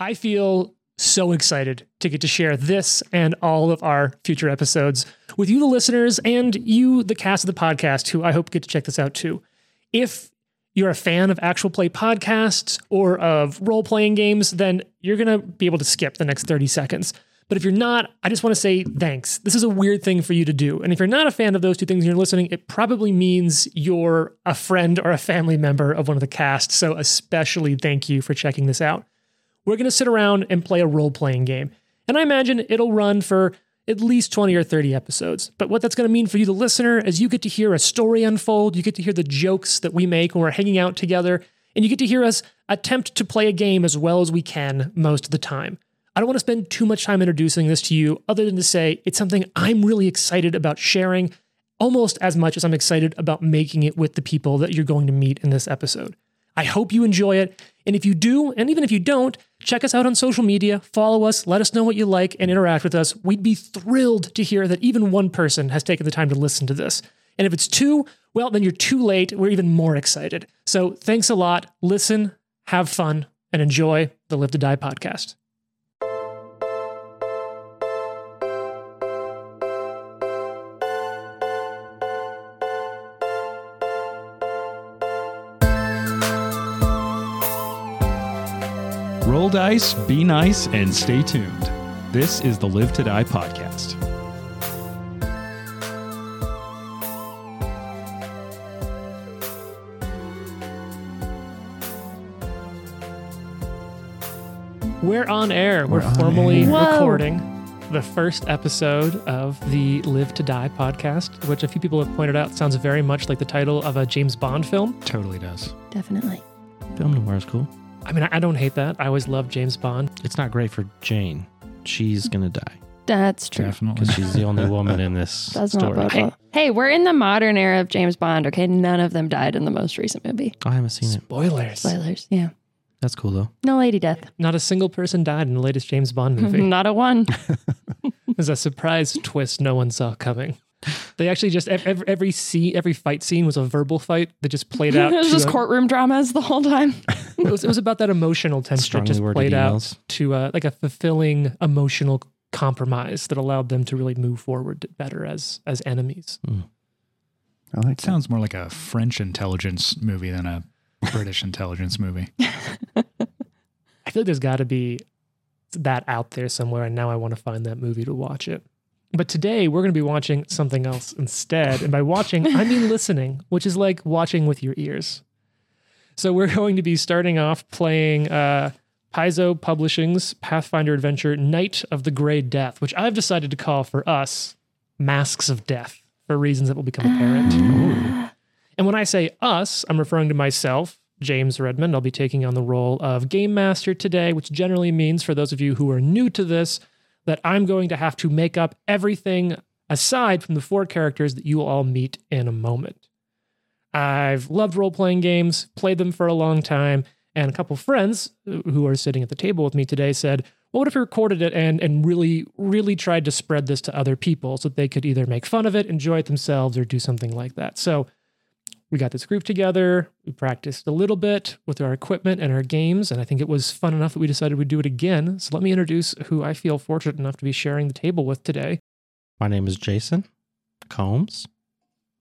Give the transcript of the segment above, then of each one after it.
I feel so excited to get to share this and all of our future episodes with you, the listeners, and you, the cast of the podcast, who I hope get to check this out too. If you're a fan of actual play podcasts or of role playing games, then you're going to be able to skip the next 30 seconds. But if you're not, I just want to say thanks. This is a weird thing for you to do. And if you're not a fan of those two things and you're listening, it probably means you're a friend or a family member of one of the cast. So, especially thank you for checking this out. We're going to sit around and play a role playing game. And I imagine it'll run for at least 20 or 30 episodes. But what that's going to mean for you, the listener, is you get to hear a story unfold. You get to hear the jokes that we make when we're hanging out together. And you get to hear us attempt to play a game as well as we can most of the time. I don't want to spend too much time introducing this to you, other than to say it's something I'm really excited about sharing, almost as much as I'm excited about making it with the people that you're going to meet in this episode. I hope you enjoy it. And if you do, and even if you don't, check us out on social media, follow us, let us know what you like, and interact with us. We'd be thrilled to hear that even one person has taken the time to listen to this. And if it's two, well, then you're too late. We're even more excited. So thanks a lot. Listen, have fun, and enjoy the Live to Die podcast. Roll dice, be nice, and stay tuned. This is the Live to Die podcast. We're on air. We're, We're on formally air. Whoa. recording the first episode of the Live to Die podcast, which a few people have pointed out sounds very much like the title of a James Bond film. Totally does. Definitely. Film noir is cool. I mean, I I don't hate that. I always loved James Bond. It's not great for Jane. She's mm. gonna die That's true. Definitely. because she's the only woman in this That's not story. bad. Hey, hey, we're in the modern era of James Bond, okay? None of them died in the most recent movie. I haven't seen it. Spoilers. Spoilers. Yeah. That's cool though. No lady death. Not a single person died in the latest James Bond movie. Not a one. There's a surprise twist no one saw coming. They actually just every every scene, every fight scene was a verbal fight that just played out. it was just a- courtroom dramas the whole time. It, was, it was about that emotional tension that just worded played out to uh, like a fulfilling emotional compromise that allowed them to really move forward better as as enemies. I like It sounds more like a French intelligence movie than a British intelligence movie. I feel like there's got to be that out there somewhere, and now I want to find that movie to watch it. But today we're going to be watching something else instead, and by watching I mean listening, which is like watching with your ears. So we're going to be starting off playing uh, Paizo Publishing's Pathfinder adventure Night of the Grey Death, which I've decided to call for us Masques of Death for reasons that will become apparent. And when I say us, I'm referring to myself, James Redmond. I'll be taking on the role of Game Master today, which generally means, for those of you who are new to this, that I'm going to have to make up everything aside from the four characters that you will all meet in a moment. I've loved role playing games, played them for a long time, and a couple friends who are sitting at the table with me today said, well, what if we recorded it and, and really, really tried to spread this to other people so that they could either make fun of it, enjoy it themselves, or do something like that? So we got this group together. We practiced a little bit with our equipment and our games, and I think it was fun enough that we decided we'd do it again. So let me introduce who I feel fortunate enough to be sharing the table with today. My name is Jason Combs.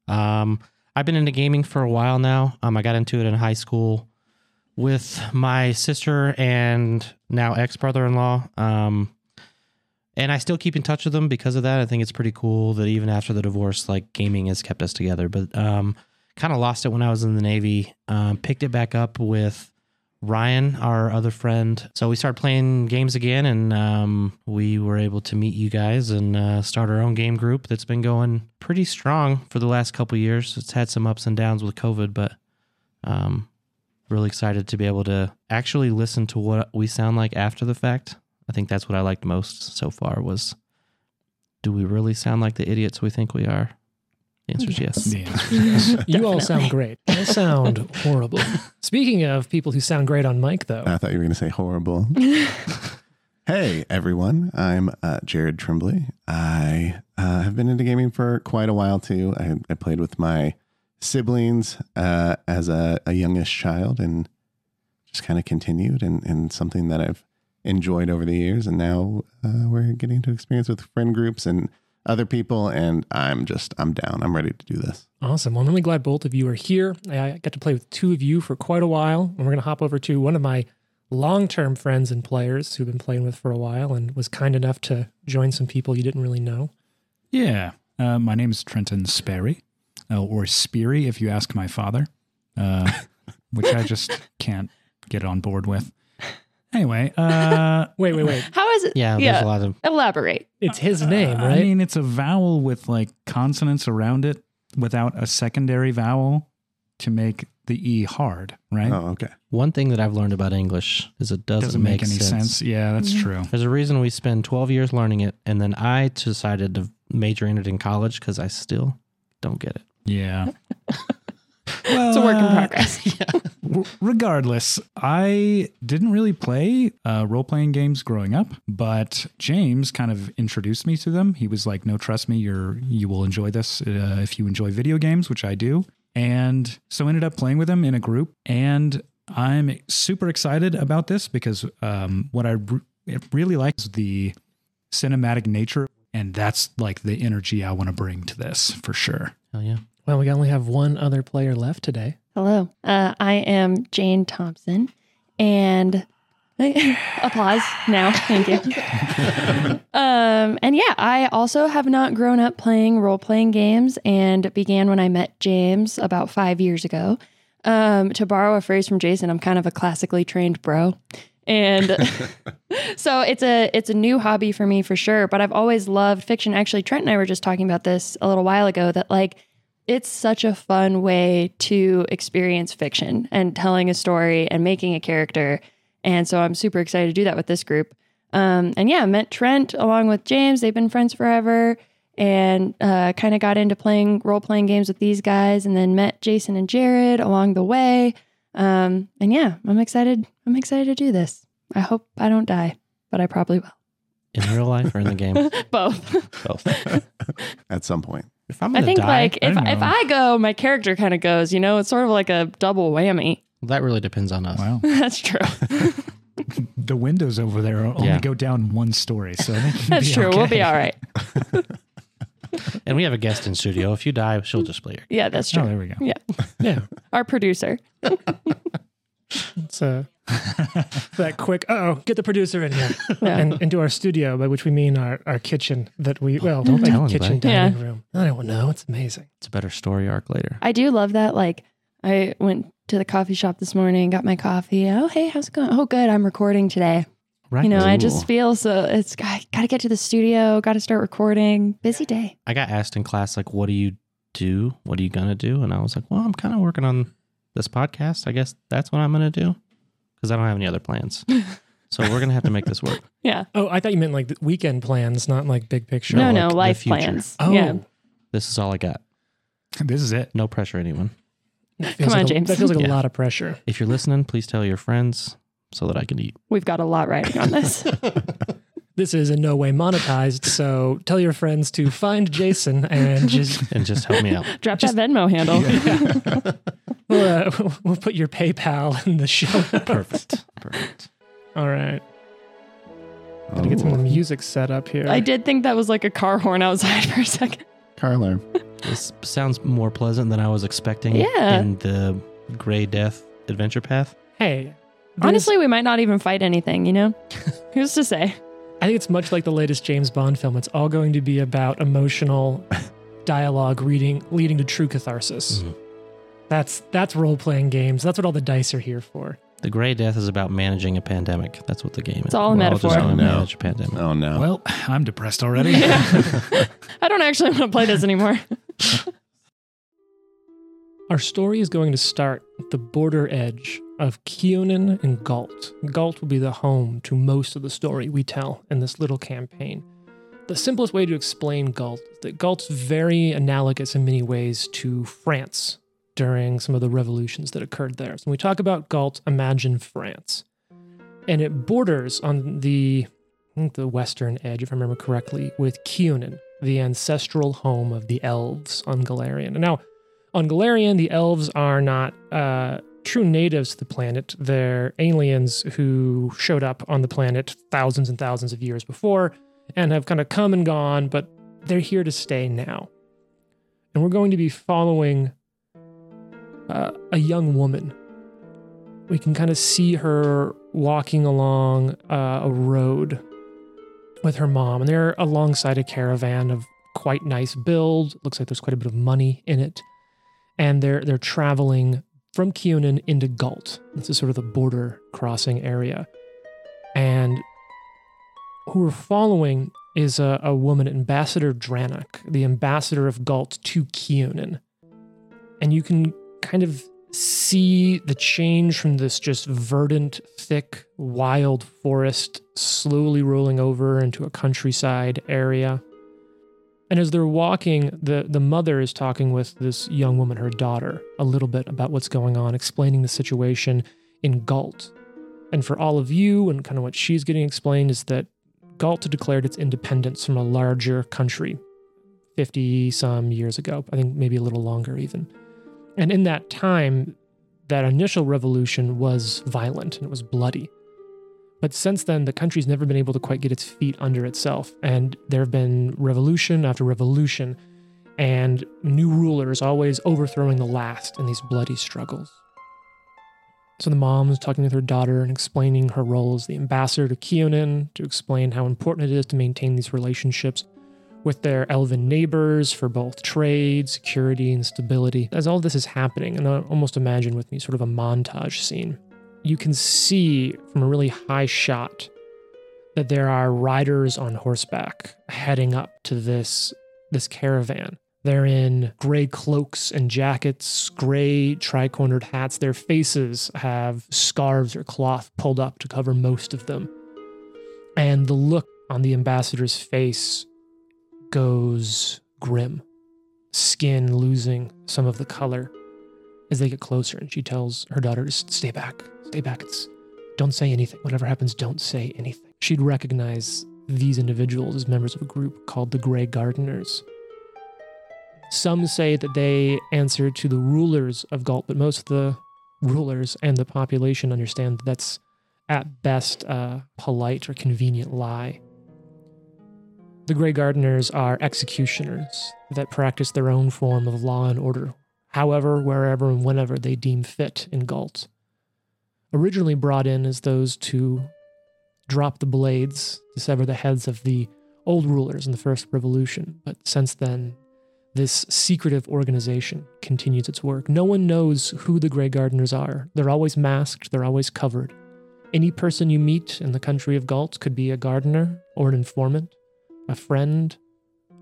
Um, I've been into gaming for a while now. Um, I got into it in high school with my sister and now ex brother in law. Um, and I still keep in touch with them because of that. I think it's pretty cool that even after the divorce, like gaming has kept us together. But um, kind of lost it when I was in the Navy. Um, picked it back up with Ryan, our other friend. So we started playing games again, and um, we were able to meet you guys and uh, start our own game group that's been going pretty strong for the last couple years. It's had some ups and downs with COVID, but um, really excited to be able to actually listen to what we sound like after the fact. I think that's what I liked most so far was do we really sound like the idiots we think we are? The answer is yes. The answer You all sound great. I sound horrible. Speaking of people who sound great on mic, though, I thought you were going to say horrible. hey, everyone. I'm uh, Jared Trimbley. I uh, have been into gaming for quite a while, too. I, I played with my siblings uh, as a, a youngish child and just kind of continued and, and something that I've enjoyed over the years, and now uh, we're getting to experience with friend groups and other people. And I'm just I'm down. I'm ready to do this. Awesome. Well, I'm really glad both of you are here. I got to play with two of you for quite a while, and we're going to hop over to one of my long-term friends and players who've been playing with for a while, and was kind enough to join some people you didn't really know. Yeah. Uh, my name is Trenton Sperry, uh, or Speary if you ask my father, uh, which I just can't get on board with. Anyway, uh, Wait, wait, wait. How is it? Yeah, there's Yeah. a lot of Elaborate. It's his name, right? I mean, it's a vowel with like consonants around it without a secondary vowel to make the E hard, right? Oh, okay. one thing that I've learned about English is it doesn't, Doesn't make, any sense. Yeah, that's Mhm. true. There's a reason we spend 12 years learning it, and then I decided to major in it in college because I still don't get it. Yeah. It's a work in uh, progress. regardless, I didn't really play uh, role playing games growing up, but James kind of introduced me to them. He was like, "No, trust me, you're you will enjoy this uh, if you enjoy video games, which I do." And so ended up playing with him in a group, and I'm super excited about this because um, what I re- really like is the cinematic nature, and that's like the energy I want to bring to this for sure. Hell yeah. Well, we only have one other player left today. Hello. Uh, I am Jane Thompson, and applause now. Thank you. um, and yeah, I also have not grown up playing role playing games, and began when I met James about five years ago. Um, to borrow a phrase from Jason, I'm kind of a classically trained bro, and so it's a it's a new hobby for me for sure. But I've always loved fiction. Actually, Trent and I were just talking about this a little while ago. That like it's such a fun way to experience fiction and telling a story and making a character. And so I'm super excited to do that with this group. Um, and yeah, met Trent along with James. They've been friends forever and uh, kind of got into playing role playing games with these guys and then met Jason and Jared along the way. Um, and yeah, I'm excited. I'm excited to do this. I hope I don't die, but I probably will. In real life or in the game? Both. Both. At some point. If I'm I gonna think die, like I if don't if. I go, my character kind of goes. You know, it's sort of like a double whammy. that really depends on us. Wow. That's true. the windows over there only Yeah. go down one story, so I think you'll That's be true. We'll be all right. And we have a guest in studio. If you die, she'll just play your Yeah, that's Oh, true. there we go. Yeah. Yeah. Our producer. It's uh, that quick. Oh, get the producer in here Yeah. and into our studio, by which we mean our, our kitchen that we oh, well, Don't like tell kitchen anybody. dining room. I don't know. It's amazing. It's a better story arc later. I do love that. Like, I went to the coffee shop this morning, got my coffee. Oh, hey, how's it going? Oh, good. I'm recording today. Right. You know, I just feel so. It's I got to get to the studio. Got to start recording. Busy day. I got asked in class, like, what do you do? What are you going to do? And I was like, well, I'm kind of working on this podcast. I guess that's what I'm going to do because I don't have any other plans. so we're going to have to make this work. Yeah. Oh, I thought you meant like the weekend plans, not like big picture. No, oh, like no, the life future. plans. Oh, Yeah. This is all I got. This is it. No pressure, anyone. that feels Come on, like a- James. That feels like a lot of pressure. If you're listening, please tell your friends so that I can eat. We've got a lot riding on this. This is in no way monetized, so tell your friends to find Jason and just And just help me out. Drop that Venmo handle. we'll, uh, we'll put your PayPal in the show. Perfect. Perfect. All right, gotta get some of the music set up here. I did think that was like a car horn outside for a second. Car alarm. This sounds more pleasant than I was expecting Yeah. in the Gray Death adventure path. Hey, Honestly, we might not even fight anything. You know, who's to say? I think it's much like the latest James Bond film. It's all going to be about emotional dialogue reading leading to true catharsis. Mhm. That's that's role playing games. That's what all the dice are here for. The Gray Death is about managing a pandemic. That's what the game is. It's all a We're metaphor. just gonna Oh, no. manage a pandemic. Oh no. Well, I'm depressed already. I don't actually want to play this anymore. Our story is going to start at the border edge of Kyonin and Galt. Galt will be the home to most of the story we tell in this little campaign. The simplest way to explain Galt is that Galt's very analogous in many ways to France during some of the revolutions that occurred there. So when we talk about Galt, imagine France. And it borders on the, the western edge, if I remember correctly, with Kyonin, the ancestral home of the elves on Golarion. And now, on Golarion, the elves are not uh, true natives to the planet. They're aliens who showed up on the planet thousands and thousands of years before and have kind of come and gone, but they're here to stay now. And we're going to be following uh, a young woman. We can kind of see her walking along uh, a road with her mom, and they're alongside a caravan of quite nice build. Looks like there's quite a bit of money in it, and they're they're traveling from Kyonin into Galt. This is sort of the border crossing area, and who we're following is a, a woman, Ambassador Drannoch, the ambassador of Galt to Kyonin, and you can kind of see the change from this just verdant, thick, wild forest slowly rolling over into a countryside area. And as they're walking, the, the mother is talking with this young woman, her daughter, a little bit about what's going on, explaining the situation in Galt. And for all of you, and kind of what she's getting explained is that Galt declared its independence from a larger country 50 some years ago. I think maybe a little longer even. And in that time, that initial revolution was violent and it was bloody. But since then, the country's never been able to quite get its feet under itself. And there have been revolution after revolution, and new rulers always overthrowing the last in these bloody struggles. So the mom is talking with her daughter and explaining her role as the ambassador to Kyonin to explain how important it is to maintain these relationships with their elven neighbors for both trade, security, and stability. As all this is happening, and I almost imagine with me sort of a montage scene, you can see from a really high shot that there are riders on horseback heading up to this this caravan. They're in gray cloaks and jackets, gray tri-cornered hats. Their faces have scarves or cloth pulled up to cover most of them. And the look on the ambassador's face goes grim, skin losing some of the color as they get closer. And she tells her daughter to stay back, stay back. It's don't say anything. Whatever happens, don't say anything. She'd recognize these individuals as members of a group called the Grey Gardeners. Some say that they answer to the rulers of Galt, but most of the rulers and the population understand that that's at best a polite or convenient lie. The Grey Gardeners are executioners that practice their own form of law and order, however, wherever, and whenever they deem fit in Galt. Originally brought in as those to drop the blades to sever the heads of the old rulers in the First Revolution, but since then, this secretive organization continues its work. No one knows who the Grey Gardeners are. They're always masked, they're always covered. Any person you meet in the country of Galt could be a gardener or an informant, a friend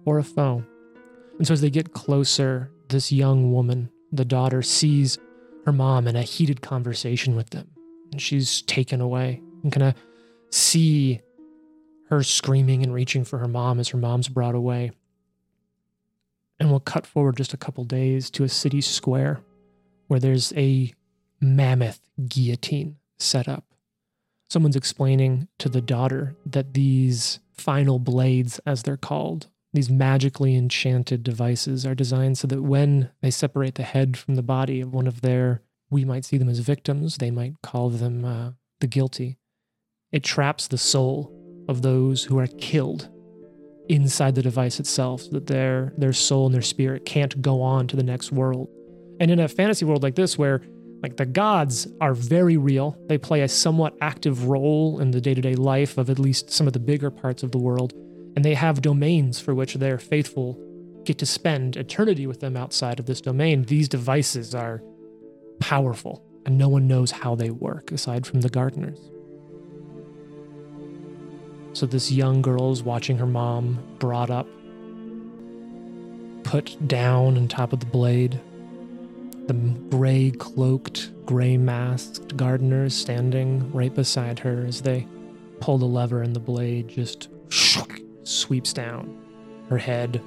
or a foe. And so as they get closer, this young woman, the daughter, sees her mom in a heated conversation with them. And she's taken away and kind of see her screaming and reaching for her mom as her mom's brought away. And we'll cut forward just a couple days to a city square where there's a mammoth guillotine set up. Someone's explaining to the daughter that these final blades, as they're called, these magically enchanted devices, are designed so that when they separate the head from the body of one of their, we might see them as victims, they might call them uh, the guilty. It traps the soul of those who are killed inside the device itself so that their their soul and their spirit can't go on to the next world. And in a fantasy world like this where like the gods are very real, they play a somewhat active role in the day-to-day life of at least some of the bigger parts of the world, and they have domains for which their faithful get to spend eternity with them outside of this domain. These devices are powerful, and no one knows how they work aside from the gardeners. So this young girl is watching her mom brought up, put down on top of the blade. The gray cloaked, gray masked gardeners standing right beside her as they pull the lever and the blade just sweeps down. Her head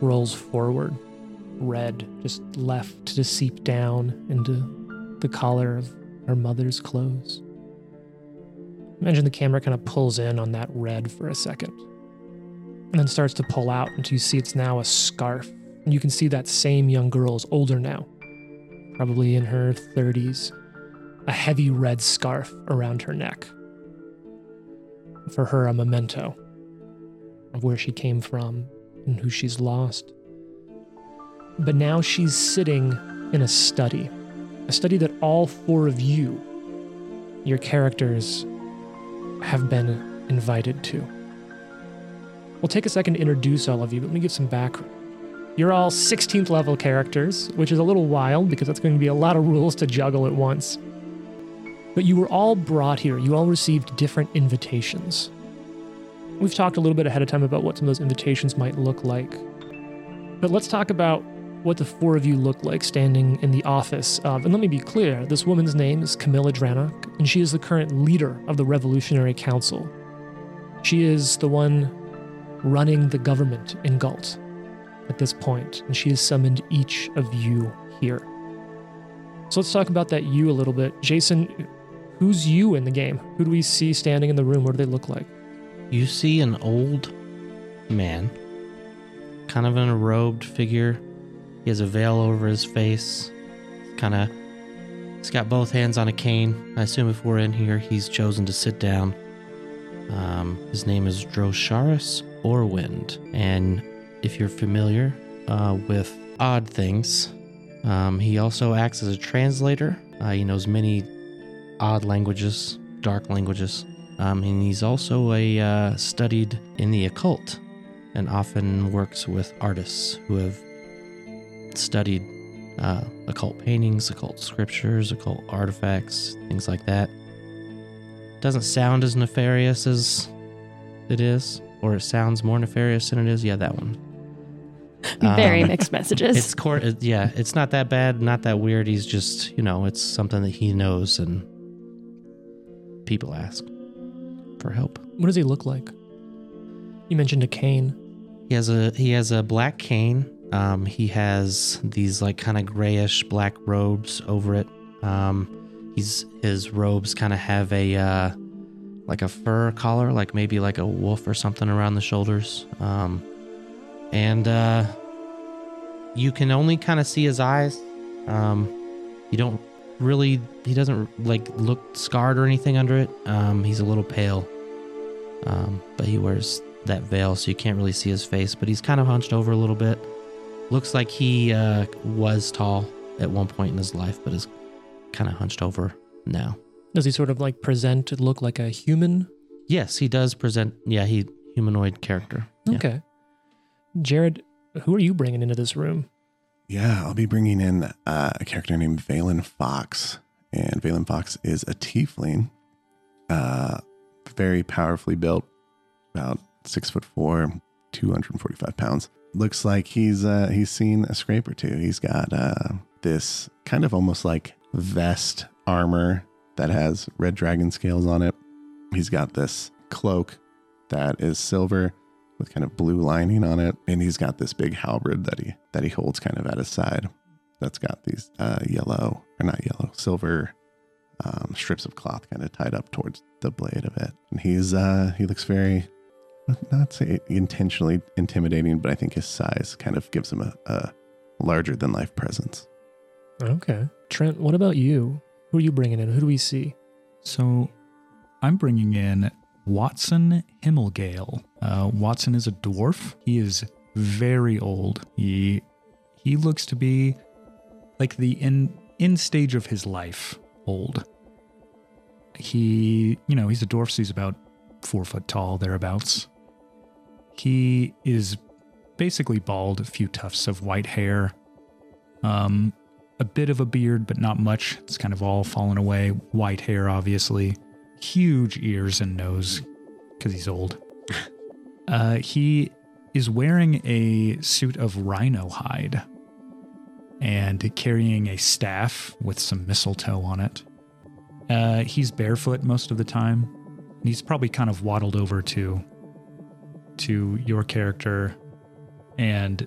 rolls forward, red, just left to seep down into the collar of her mother's clothes. Imagine the camera kind of pulls in on that red for a second and then starts to pull out until you see it's now a scarf. And you can see that same young girl is older now, probably in her 30s, a heavy red scarf around her neck. For her, a memento of where she came from and who she's lost. But now she's sitting in a study, a study that all four of you, your characters, have been invited to. We'll take a second to introduce all of you, but let me give some background. You're all 16th level characters, which is a little wild because that's going to be a lot of rules to juggle at once. But you were all brought here. You all received different invitations. We've talked a little bit ahead of time about what some of those invitations might look like. But let's talk about what the four of you look like standing in the office of, and let me be clear this woman's name is Camilla Drannoch, and she is the current leader of the Revolutionary Council. She is the one running the government in Galt at this point, and she has summoned each of you here. So let's talk about that you a little bit. Jason, who's you in the game? Who do we see standing in the room? What do they look like? You see an old man, kind of an robed figure. He has a veil over his face. Kind of, he's got both hands on a cane. I assume if we're in here, he's chosen to sit down. Um, his name is Drosharis Orwind, and if you're familiar uh, with odd things, um, he also acts as a translator. Uh, he knows many odd languages, dark languages. Um, and he's also a uh, studied in the occult and often works with artists who have studied uh, occult paintings, occult scriptures, occult artifacts, things like that. Doesn't sound as nefarious as it is, or it sounds more nefarious than it is. Yeah, that one. Very Um, mixed messages. It's court. Yeah, it's not that bad, not that weird. He's just, you know, it's something that he knows, and people ask for help. What does he look like? You mentioned a cane. He has a he has a black cane. Um, he has these like kind of grayish black robes over it. Um, he's his robes kind of have a uh, like a fur collar, like maybe like a wolf or something around the shoulders. Um, and uh, you can only kind of see his eyes. Um, you don't really. He doesn't like look scarred or anything under it. Um, he's a little pale. Um, but he wears that veil, so you can't really see his face. But he's kind of hunched over a little bit. Looks like he uh, was tall at one point in his life, but is kind of hunched over now. Does he sort of like present look like a human? Yes, he does present. Yeah, he humanoid character. Yeah. Jared, who are you bringing into this room? Yeah, I'll be bringing in uh, a character named Valen Fox. And Valen Fox is a tiefling, uh, very powerfully built, about six foot four, 245 pounds. Looks like he's uh, he's seen a scrape or two. He's got uh, this kind of almost like vest armor that has red dragon scales on it. He's got this cloak that is silver with kind of blue lining on it, and he's got this big halberd that he that he holds kind of at his side. That's got these uh, yellow or not yellow, silver um, strips of cloth kind of tied up towards the blade of it. And he's uh, he looks very not say intentionally intimidating, but I think his size kind of gives him a, a larger than life presence. Okay. Trent, what about you? Who are you bringing in? Who do we see? So I'm bringing in Watson Himmelgale. Uh, Watson is a dwarf. He is very old. He he looks to be like the in in stage of his life old. He, you know, he's a dwarf, so he's about four foot tall, thereabouts. He is basically bald, a few tufts of white hair, um, a bit of a beard, but not much. It's kind of all fallen away. White hair, obviously. Huge ears and nose, because he's old. uh, he is wearing a suit of rhino hide and carrying a staff with some mistletoe on it. Uh, he's barefoot most of the time. He's probably kind of waddled over to to your character and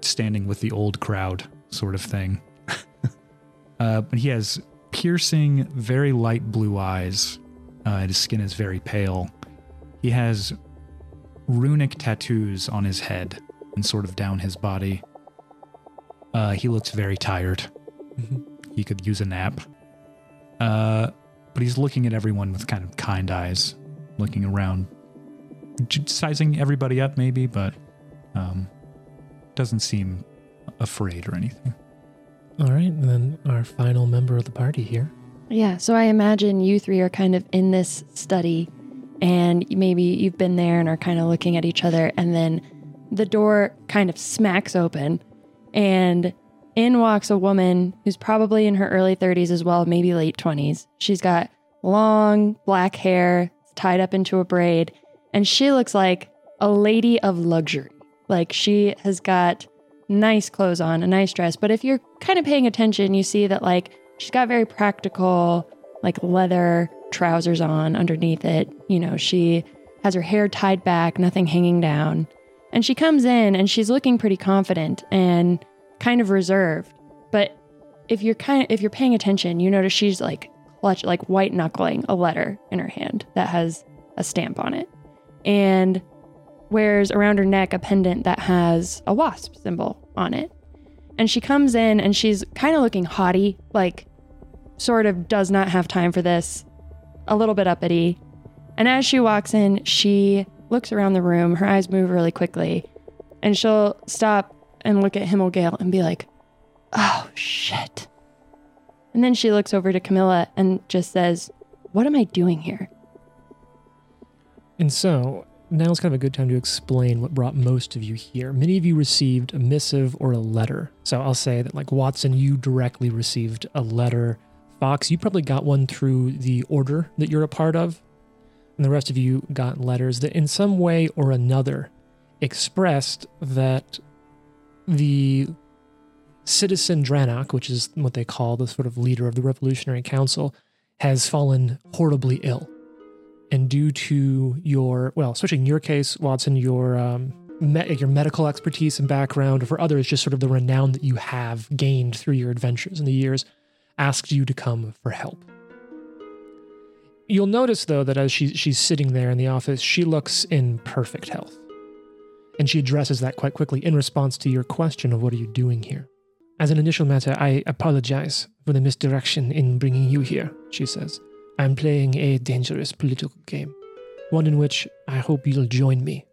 standing with the old crowd sort of thing. uh, but he has piercing, very light blue eyes. Uh, his skin is very pale. He has runic tattoos on his head and sort of down his body. Uh, he looks very tired. He could use a nap. Uh, but he's looking at everyone with kind of kind eyes, looking around, j- sizing everybody up maybe, but um, doesn't seem afraid or anything. All right, and then our final member of the party here. Yeah, so I imagine you three are kind of in this study and maybe you've been there and are kind of looking at each other and then the door kind of smacks open and in walks a woman who's probably in her early 30s as well, maybe late 20s. She's got long black hair tied up into a braid and she looks like a lady of luxury. Like she has got nice clothes on, a nice dress, but if you're kind of paying attention, you see that like she's got very practical like leather trousers on underneath it. You know, she has her hair tied back, nothing hanging down. And she comes in and she's looking pretty confident and kind of reserved. But if you're kind of if you're paying attention, you notice she's like clutch like white knuckling a letter in her hand that has a stamp on it. And wears around her neck a pendant that has a wasp symbol on it. And she comes in and she's kind of looking haughty, like sort of does not have time for this, a little bit uppity. And as she walks in, she looks around the room, her eyes move really quickly, and she'll stop and look at Himmelgale and be like, oh shit. And then she looks over to Camilla and just says, What am I doing here? And so now's kind of a good time to explain what brought most of you here. Many of you received a missive or a letter. So I'll say that, like Watson, you directly received a letter. Fox, you probably got one through the order that you're a part of. And the rest of you got letters that, in some way or another, expressed that the citizen Drannoch, which is what they call the sort of leader of the Revolutionary Council, has fallen horribly ill and due to your well especially in your case watson your um, me- your medical expertise and background or for others just sort of the renown that you have gained through your adventures in the years asked you to come for help you'll notice though that as she, she's sitting there in the office she looks in perfect health and she addresses that quite quickly in response to your question of what are you doing here as an initial matter i apologize for the misdirection in bringing you here she says I'm playing a dangerous political game, one in which I hope you'll join me.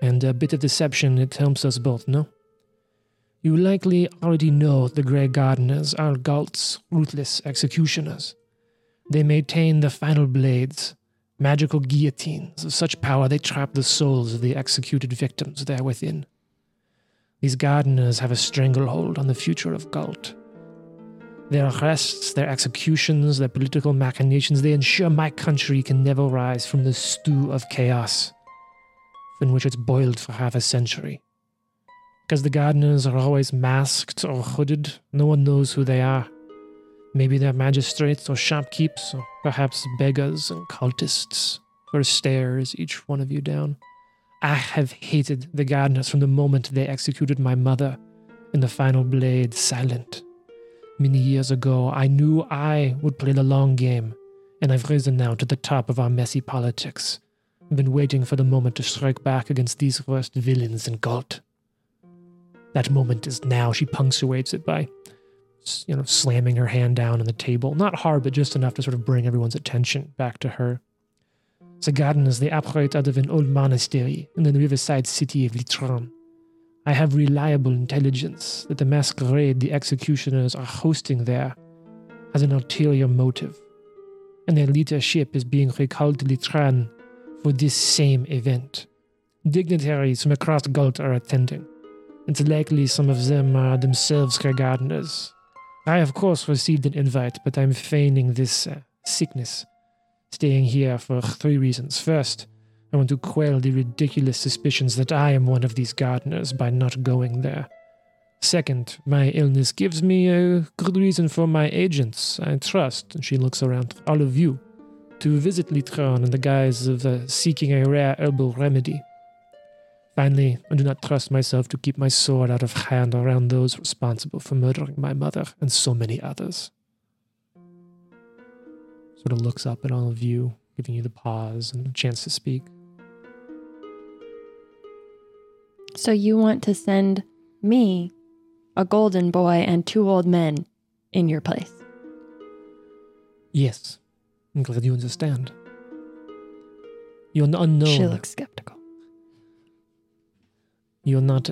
And a bit of deception, it helps us both, no? You likely already know the Grey Gardeners are Galt's ruthless executioners. They maintain the final blades, magical guillotines of such power they trap the souls of the executed victims there within. These gardeners have a stranglehold on the future of Galt their arrests, their executions, their political machinations, they ensure my country can never rise from the stew of chaos in which it's boiled for half a century. Because the gardeners are always masked or hooded, no one knows who they are. Maybe they're magistrates or shopkeepers, or perhaps beggars and cultists. Or stares each one of you down. I have hated the gardeners from the moment they executed my mother in the final blade silent Many years ago, I knew I would play the long game, and I've risen now to the top of our messy politics. I've been waiting for the moment to strike back against these worst villains in Galt. That moment is now. She punctuates it by, you know, slamming her hand down on the table. Not hard, but just enough to sort of bring everyone's attention back to her. The garden is the out of an old monastery in the riverside city of Litran. I have reliable intelligence that the masquerade the executioners are hosting there has an ulterior motive, and their leadership is being recalled to Litran for this same event. Dignitaries from across Galt are attending. It's likely some of them are themselves gardeners. I, of course, received an invite, but I'm feigning this uh, sickness, staying here for three reasons. First, I want to quell the ridiculous suspicions that I am one of these gardeners by not going there. Second, my illness gives me a good reason for my agents, I trust, and she looks around, all of you, to visit Litran in the guise of uh, seeking a rare herbal remedy. Finally, I do not trust myself to keep my sword out of hand around those responsible for murdering my mother and so many others. Sort of looks up at all of you, giving you the pause and a chance to speak. So you want to send me, a golden boy, and two old men in your place? Yes. I'm glad you understand. You're an unknown. She looks skeptical. You're not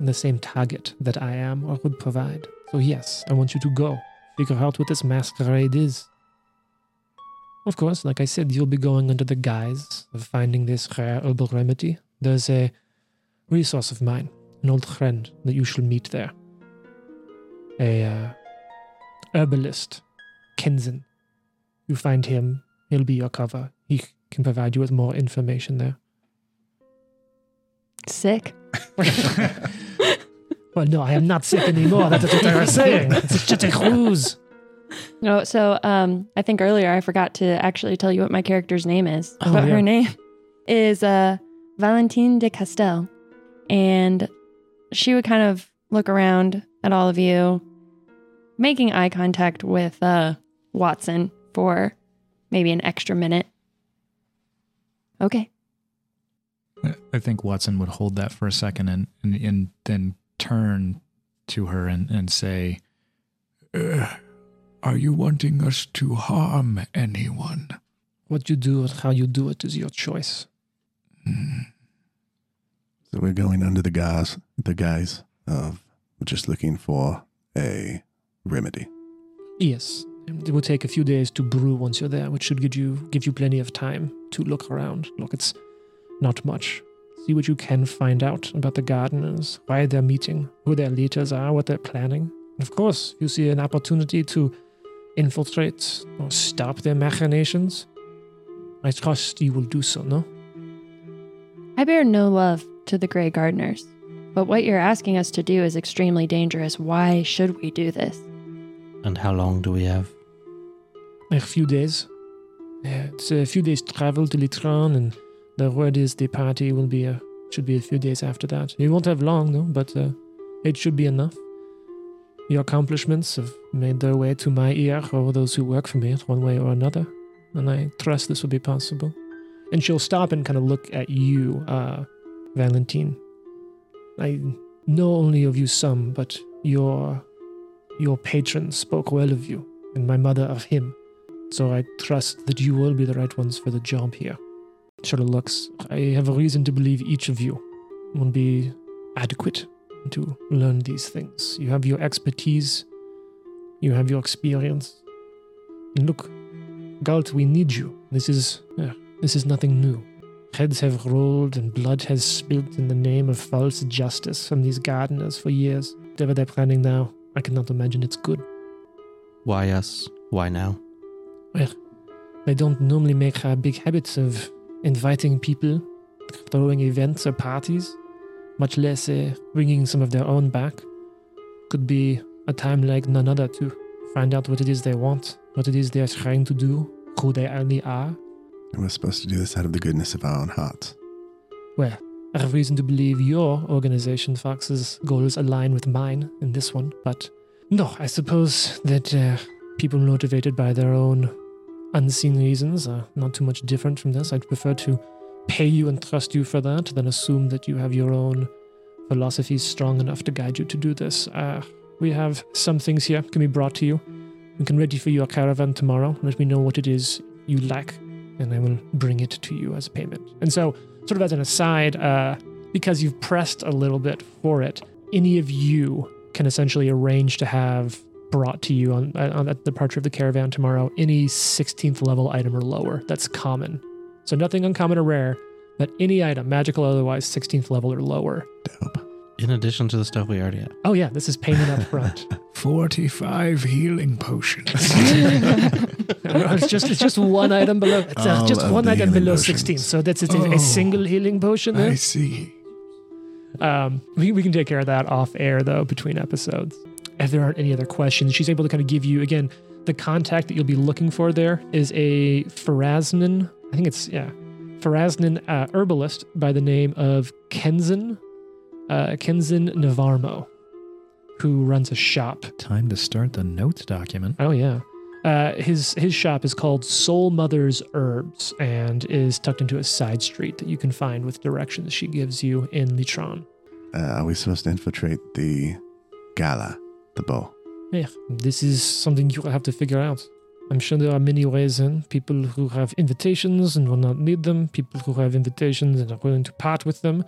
the same target that I am or would provide. So, yes, I want you to go. Figure out what this masquerade is. Of course, like I said, you'll be going under the guise of finding this rare herbal remedy. There's a resource of mine, an old friend that you shall meet there. A uh, herbalist, Kenzen. You find him, he'll be your cover. He can provide you with more information there. Sick. Well, no, I am not sick anymore. That's what they are saying. It's just a ruse. No, so um, I think earlier I forgot to actually tell you what my character's name is. Oh, but yeah. her name is uh, Valentine de Castel. And she would kind of look around at all of you, making eye contact with uh, Watson for maybe an extra minute. Okay. I- I think Watson would hold that for a second and and, and then turn to her and, and say, "Uh, Are you wanting us to harm anyone? What you do and how you do it is your choice. So we're going under the guise, the guise of just looking for a remedy. Yes, it will take a few days to brew once you're there, which should give you give you plenty of time to look around. Look, it's not much. See what you can find out about the gardeners, why they're meeting, who their leaders are, what they're planning. And of course, if you see an opportunity to infiltrate or stop their machinations, I trust you will do so, no? I bear no love to the Grey Gardeners, but what you're asking us to do is extremely dangerous. Why should we do this? And how long do we have? A few days. Yeah, it's a few days travel to Litran, and the word is the party will be a should be a few days after that. You won't have long though, but uh, it should be enough. Your accomplishments have made their way to my ear or those who work for me one way or another, and I trust this will be possible. And she'll stop and kind of look at you, uh, Valentine. I know only of you some, but your your patron spoke well of you, and my mother of him. So I trust that you will be the right ones for the job here. Looks. I have a reason to believe each of you will be adequate to learn these things. You have your expertise, you have your experience. And look, Galt, we need you. This is uh, this is nothing new. Heads have rolled and blood has spilt in the name of false justice from these gardeners for years. Whatever they're planning now, I cannot imagine it's good. Why us? Why now? Well, they don't normally make uh, big habits of inviting people, throwing events or parties, much less uh, bringing some of their own back. Could be a time like none other to find out what it is they want, what it is they're trying to do, who they really are. And we're supposed to do this out of the goodness of our own hearts. Well, I have reason to believe your organization, Fox's goals align with mine in this one, but no, I suppose that uh, people motivated by their own unseen reasons are not too much different from this. I'd prefer to pay you and trust you for that than assume that you have your own philosophies strong enough to guide you to do this. Uh, we have some things here can be brought to you. We can ready for your caravan tomorrow. Let me know what it is you lack, and I will bring it to you as payment. And so, sort of as an aside, uh, because you've pressed a little bit for it, any of you can essentially arrange to have brought to you on, on the departure of the caravan tomorrow any 16th level item or lower that's common. So nothing uncommon or rare, but any item, magical or otherwise, 16th level or lower. Dope. In addition to the stuff we already have. Oh yeah, this is payment up front. 45 healing potions. it's just it's just one item below. It's uh, just one item below potions. 16. So that's it's a, Oh. a single healing potion there. I see. Um, we, we can take care of that off air though between episodes. If there aren't any other questions, she's able to kind of give you again the contact that you'll be looking for. There is a Faraznan, I think it's yeah, Faraznan uh, herbalist by the name of Kenzen, uh, Kenzen Navarmo, who runs a shop Time to start the notes document. Oh yeah. Uh, his his shop is called Soul Mother's Herbs and is tucked into a side street that you can find with directions she gives you in Litran. Uh, are we supposed to infiltrate the gala, the ball? Yeah, this is something you will have to figure out. I'm sure there are many ways in. People who have invitations and will not need them, people who have invitations and are willing to part with them.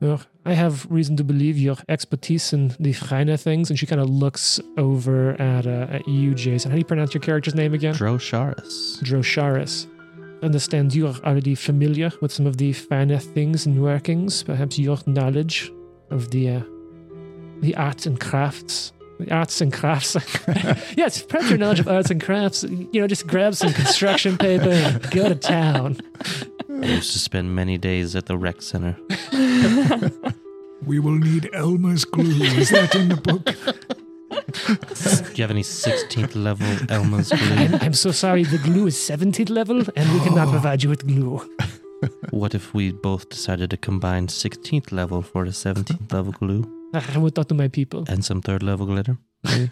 Well, I have reason to believe your expertise in the finer things. And she kind of looks over at, uh, at you, Jason. How do you pronounce your character's name again? Drosharis. Drosharis. Understand you are already familiar with some of the finer things and workings. Perhaps your knowledge of the uh, the arts and crafts. The arts and crafts. yes, perhaps your knowledge of arts and crafts. You know, just grab some construction paper and go to town. I used to spend many days at the rec center. We will need Elmer's glue. Is that in the book? Do you have any 16th level Elmer's glue? I'm, I'm so sorry. The glue is 17th level, and we cannot oh. provide you with glue. What if we both decided to combine 16th level for the 17th level glue I will talk to my people. and some third level glitter?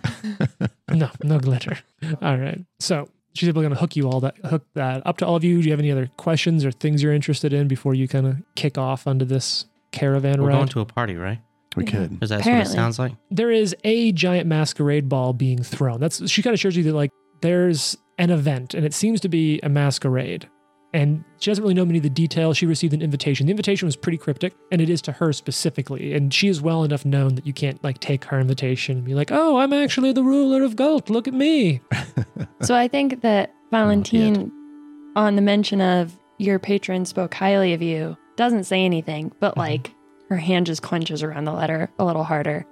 No, no glitter. All right. So she's able to hook you all that hook that up to all of you. Do you have any other questions or things you're interested in before you kind of kick off onto this caravan We're ride? going to a party, right? We could. Is that Apparently. what it sounds like? there is a giant masquerade ball being thrown. That's she kind of shows you that like there's an event and it seems to be a masquerade. And she doesn't really know many of the details. She received an invitation. The invitation was pretty cryptic, and it is to her specifically. And she is well enough known that you can't like take her invitation and be like, "Oh, I'm actually the ruler of Galt. Look at me." So I think that Valentine, on the mention of your patron spoke highly of you, doesn't say anything, but mm-hmm. like her hand just clenches around the letter a little harder.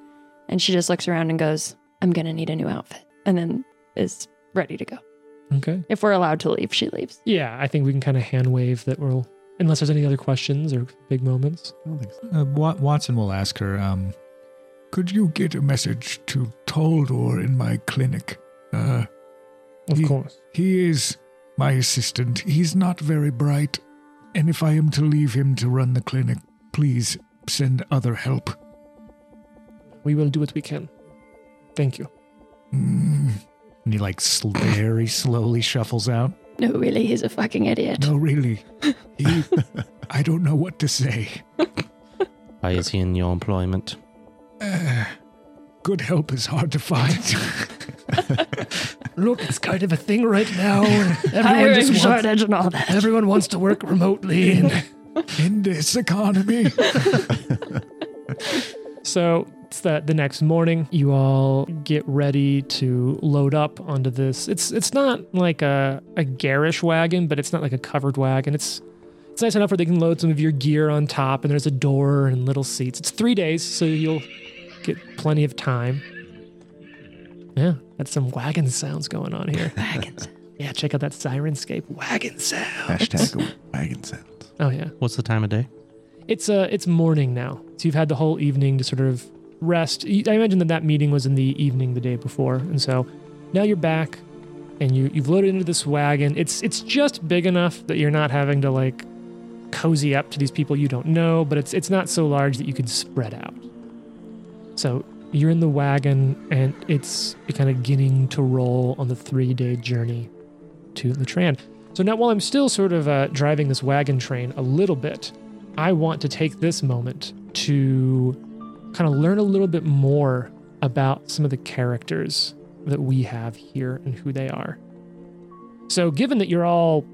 And she just looks around and goes, I'm going to need a new outfit. And then is ready to go. Okay. If we're allowed to leave, she leaves. Yeah, I think we can kind of hand wave that we'll, unless there's any other questions or big moments. I don't think so. Uh, Wa- Watson will ask her, um, Could you get a message to Taldor in my clinic? Uh, Of Ye- course. he is my assistant. He's not very bright. And if I am to leave him to run the clinic, please send other help. We will do what we can. Thank you. Mm. And he, like, sl- very slowly shuffles out. No, really, he's a fucking idiot. No, really. He, I don't know what to say. Why is he in your employment? Uh, good help is hard to find. Look, it's kind of a thing right now. Everyone Hiring just wants, shortage and all that. everyone wants to work remotely. And in this economy. so it's the, the next morning. You all get ready to load up onto this. It's it's not like a, a garish wagon, but it's not like a covered wagon. It's it's nice enough where they can load some of your gear on top, and there's a door and little seats. It's three days, so you'll get plenty of time. Yeah, that's some wagon sounds going on here. Wagons. Yeah, check out that Syrinscape wagon sound. Hashtag wagon sounds. Oh yeah. What's the time of day? It's uh it's morning now. So you've had the whole evening to sort of rest. I imagine that that meeting was in the evening the day before, and so now you're back, and you you've loaded into this wagon. It's it's just big enough that you're not having to like cozy up to these people you don't know, but it's it's not so large that you can spread out. So you're in the wagon, and it's kind of beginning to roll on the three day journey to Litran. So now, while I'm still sort of uh, driving this wagon train a little bit, I want to take this moment to kind of learn a little bit more about some of the characters that we have here and who they are. So, given that you're all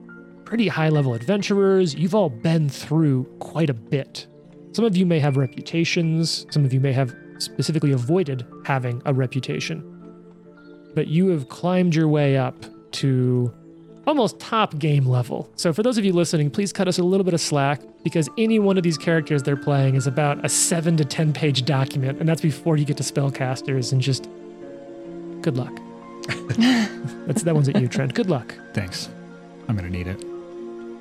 pretty high level adventurers, you've all been through quite a bit. Some of you may have reputations, some of you may have specifically avoided having a reputation. But you have climbed your way up to almost top game level. So for those of you listening, please cut us a little bit of slack because any one of these characters they're playing is about a 7 to 10 page document and that's before you get to spellcasters and just good luck. that's that one's at you, Trent. Good luck. Thanks. I'm going to need it.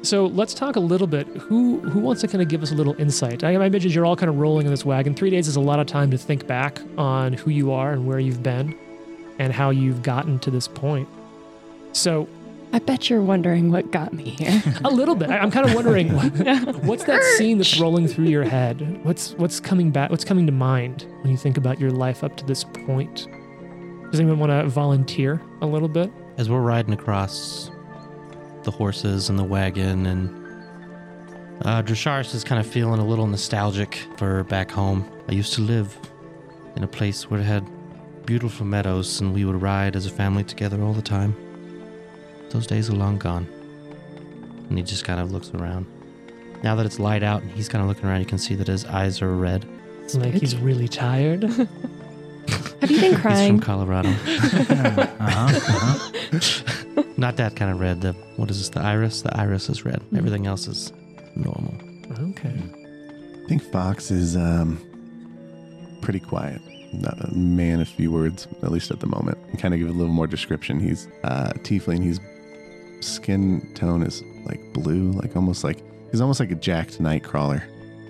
So let's talk a little bit. Who who wants to kind of give us a little insight? I imagine you're all kind of rolling in this wagon. Three days is a lot of time to think back on who you are and where you've been, and how you've gotten to this point. So I bet you're wondering what got me here. a little bit. I- I'm kind of wondering what, what's that scene that's rolling through your head. What's what's coming back? What's coming to mind when you think about your life up to this point? Does anyone want to volunteer a little bit? As we're riding across the horses and the wagon, and uh, Drasharis is kind of feeling a little nostalgic for back home. I used to live in a place where it had beautiful meadows, and we would ride as a family together all the time. Those days are long gone. And he just kind of looks around. Now that it's light out and he's kind of looking around, you can see that his eyes are red. It's Like he's really tired. Have you been He's from crying? Colorado. uh-huh, uh-huh. Not that kind of red. The what is this? The iris. The iris is red. Everything else is normal. okay. I think Fox is um, pretty quiet. Not a man of few words, at least at the moment. And kind of give a little more description. He's uh, tiefling. His skin tone is like blue, like almost like he's almost like a jacked Nightcrawler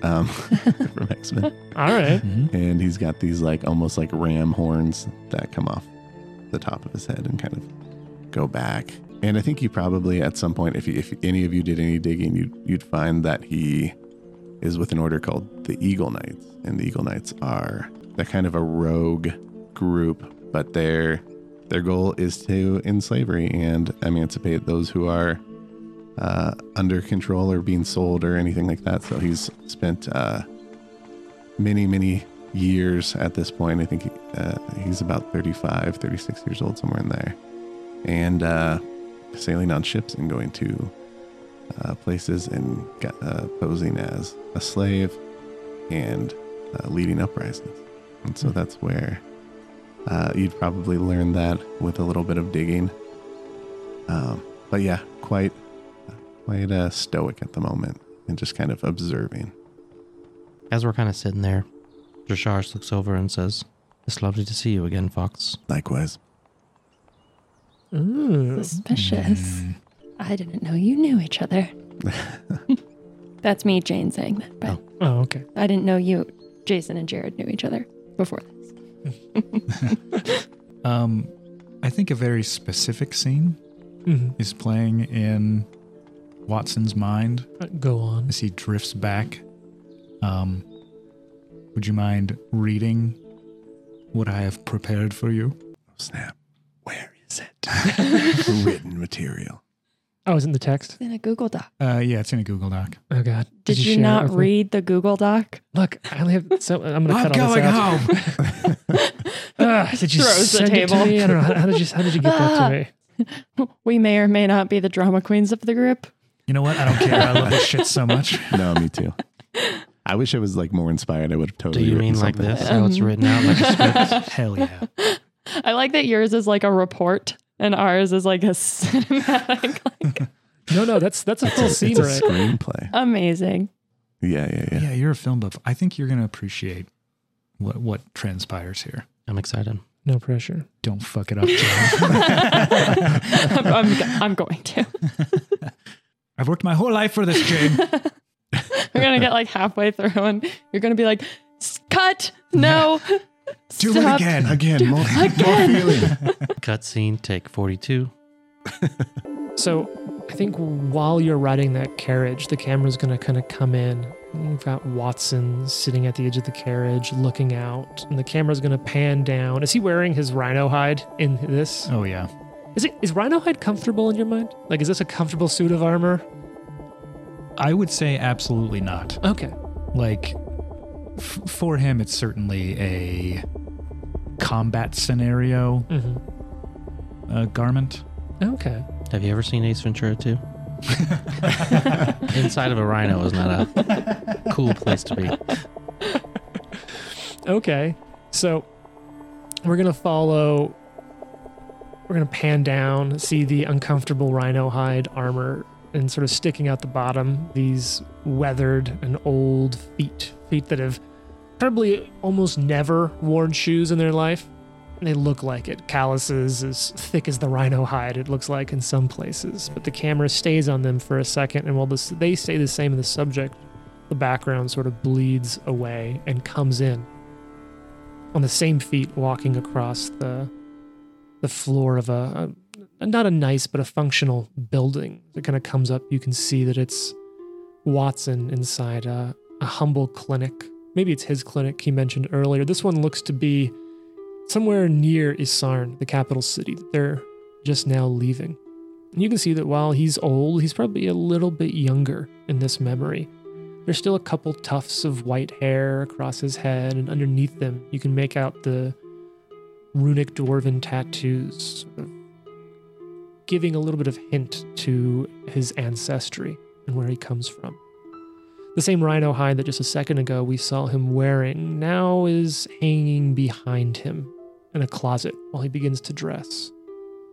um, from X Men. All right. Mhm. and he's got these like almost like ram horns that come off the top of his head and kind of go back. And I think you probably at some point, if you, if any of you did any digging, you'd you'd find that he is with an order called the Eagle Knights, and the Eagle Knights are they're kind of a rogue group, but their their goal is to end slavery and emancipate those who are uh, under control or being sold or anything like that. So he's spent uh, many, many years at this point. I think he, uh, he's about 35, 36 years old, somewhere in there. And uh, sailing on ships and going to uh, places and uh, posing as a slave and uh, leading uprisings. And so that's where uh, you'd probably learn that with a little bit of digging. Um, but yeah, quite, quite uh, stoic at the moment and just kind of observing. As we're kind of sitting there, Drashars looks over and says, "It's lovely to see you again, Fox." Likewise. Ooh. Suspicious. I didn't know you knew each other. That's me, Jane, saying that. But Oh, okay. I didn't know you, Jason and Jared, knew each other before this. Um, I think a very specific scene hmm is playing in Watson's mind Go on. as he drifts back. Um, would you mind reading what I have prepared for you? Snap. Where is it? Written material. Oh, is it in the text? In a Google Doc. Uh, yeah, it's in a Google Doc. Oh God. Did, you, share it not with me? read the Google Doc? Look, I only have. So I'm gonna cut all this out. home. Ah, did you Throws the send it to table. me? I don't know. How, how did you? How did you get that to me? We may or may not be the drama queens of the group. you know what? I don't care. I love this shit so much. No, me too. I wish I was like more inspired. I would have Do totally. you written mean like something. this? How it's written out like a script? Hell yeah. I like that yours is like a report and ours is like a cinematic. Like, No, no, that's that's a full scene, It's a right? screenplay. amazing. Yeah, yeah, yeah. Yeah, you're a film buff. I think you're going to appreciate what what transpires here. I'm excited. No pressure. Don't fuck it up, John. I'm, I'm, I'm going to. I've worked my whole life for this, Jane. We're going to get like halfway through and you're going to be like, "S- cut. No. Do Stop. it again. Again, more, Again. more feeling. Cutscene, take 42. So I think while you're riding that carriage, the camera's going to kind of come in. You've got Watson sitting at the edge of the carriage looking out, and the camera's going to pan down. Is he wearing his rhino hide in this? Oh yeah. Is it is rhino hide comfortable in your mind? Like, is this a comfortable suit of armor? I would say absolutely not. Okay. Like f- for him it's certainly a combat scenario hmm uh, garment. Okay. Have you ever seen Ace Ventura 2? Inside of a rhino is not a cool place to be. Okay. So we're going to follow, we're going to pan down, see the uncomfortable rhino hide armor, and sort of sticking out the bottom, these weathered and old feet. Feet that have probably almost never worn shoes in their life. They look like it. Calluses as thick as the rhino hide, it looks like in some places. But the camera stays on them for a second, and while this, they stay the same in the subject, the background sort of bleeds away and comes in on the same feet walking across the the floor of a, a not a nice but a functional building that kind of comes up you can see that it's watson inside a, a humble clinic. Maybe it's his clinic he mentioned earlier. This one looks to be somewhere near isarn the capital city that they're just now leaving. And you can see that while he's old he's probably a little bit younger in this memory. There's still a couple tufts of white hair across his head, and underneath them, you can make out the runic dwarven tattoos giving a little bit of hint to his ancestry and where he comes from. The same rhino hide that just a second ago we saw him wearing now is hanging behind him in a closet while he begins to dress.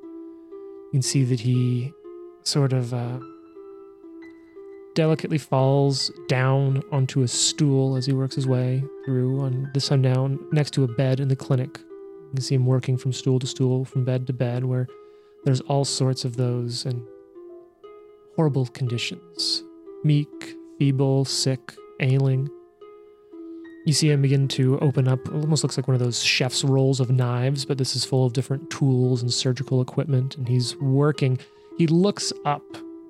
You can see that he sort of uh, delicately falls down onto a stool as he works his way through on the sundown next to a bed in the clinic. You can see him working from stool to stool, from bed to bed, where there's all sorts of those and horrible conditions meek, feeble, sick, ailing. You see him begin to open up, it almost looks like one of those chef's rolls of knives, but this is full of different tools and surgical equipment, and he's working. He looks up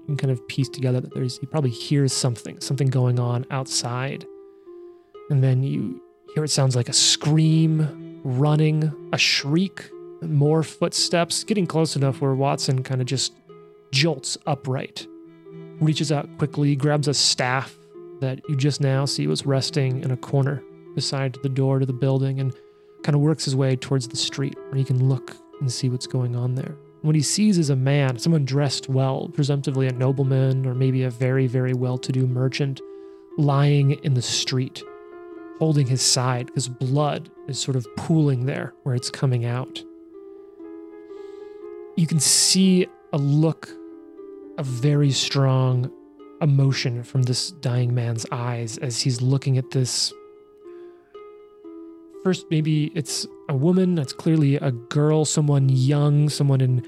can kind of piece together that there's he probably hears something, something going on outside. And then you hear it sounds like a scream, running, a shriek, more footsteps, getting close enough where Watson kind of just jolts upright, reaches out quickly, grabs a staff that you just now see was resting in a corner beside the door to the building, and kind of works his way towards the street where he can look and see what's going on there. What he sees is a man, someone dressed well, presumptively a nobleman or maybe a very, very well to do merchant, lying in the street, holding his side because blood is sort of pooling there where it's coming out. You can see a look of very strong emotion from this dying man's eyes as he's looking at this. First, maybe it's a woman, that's clearly a girl, someone young, someone in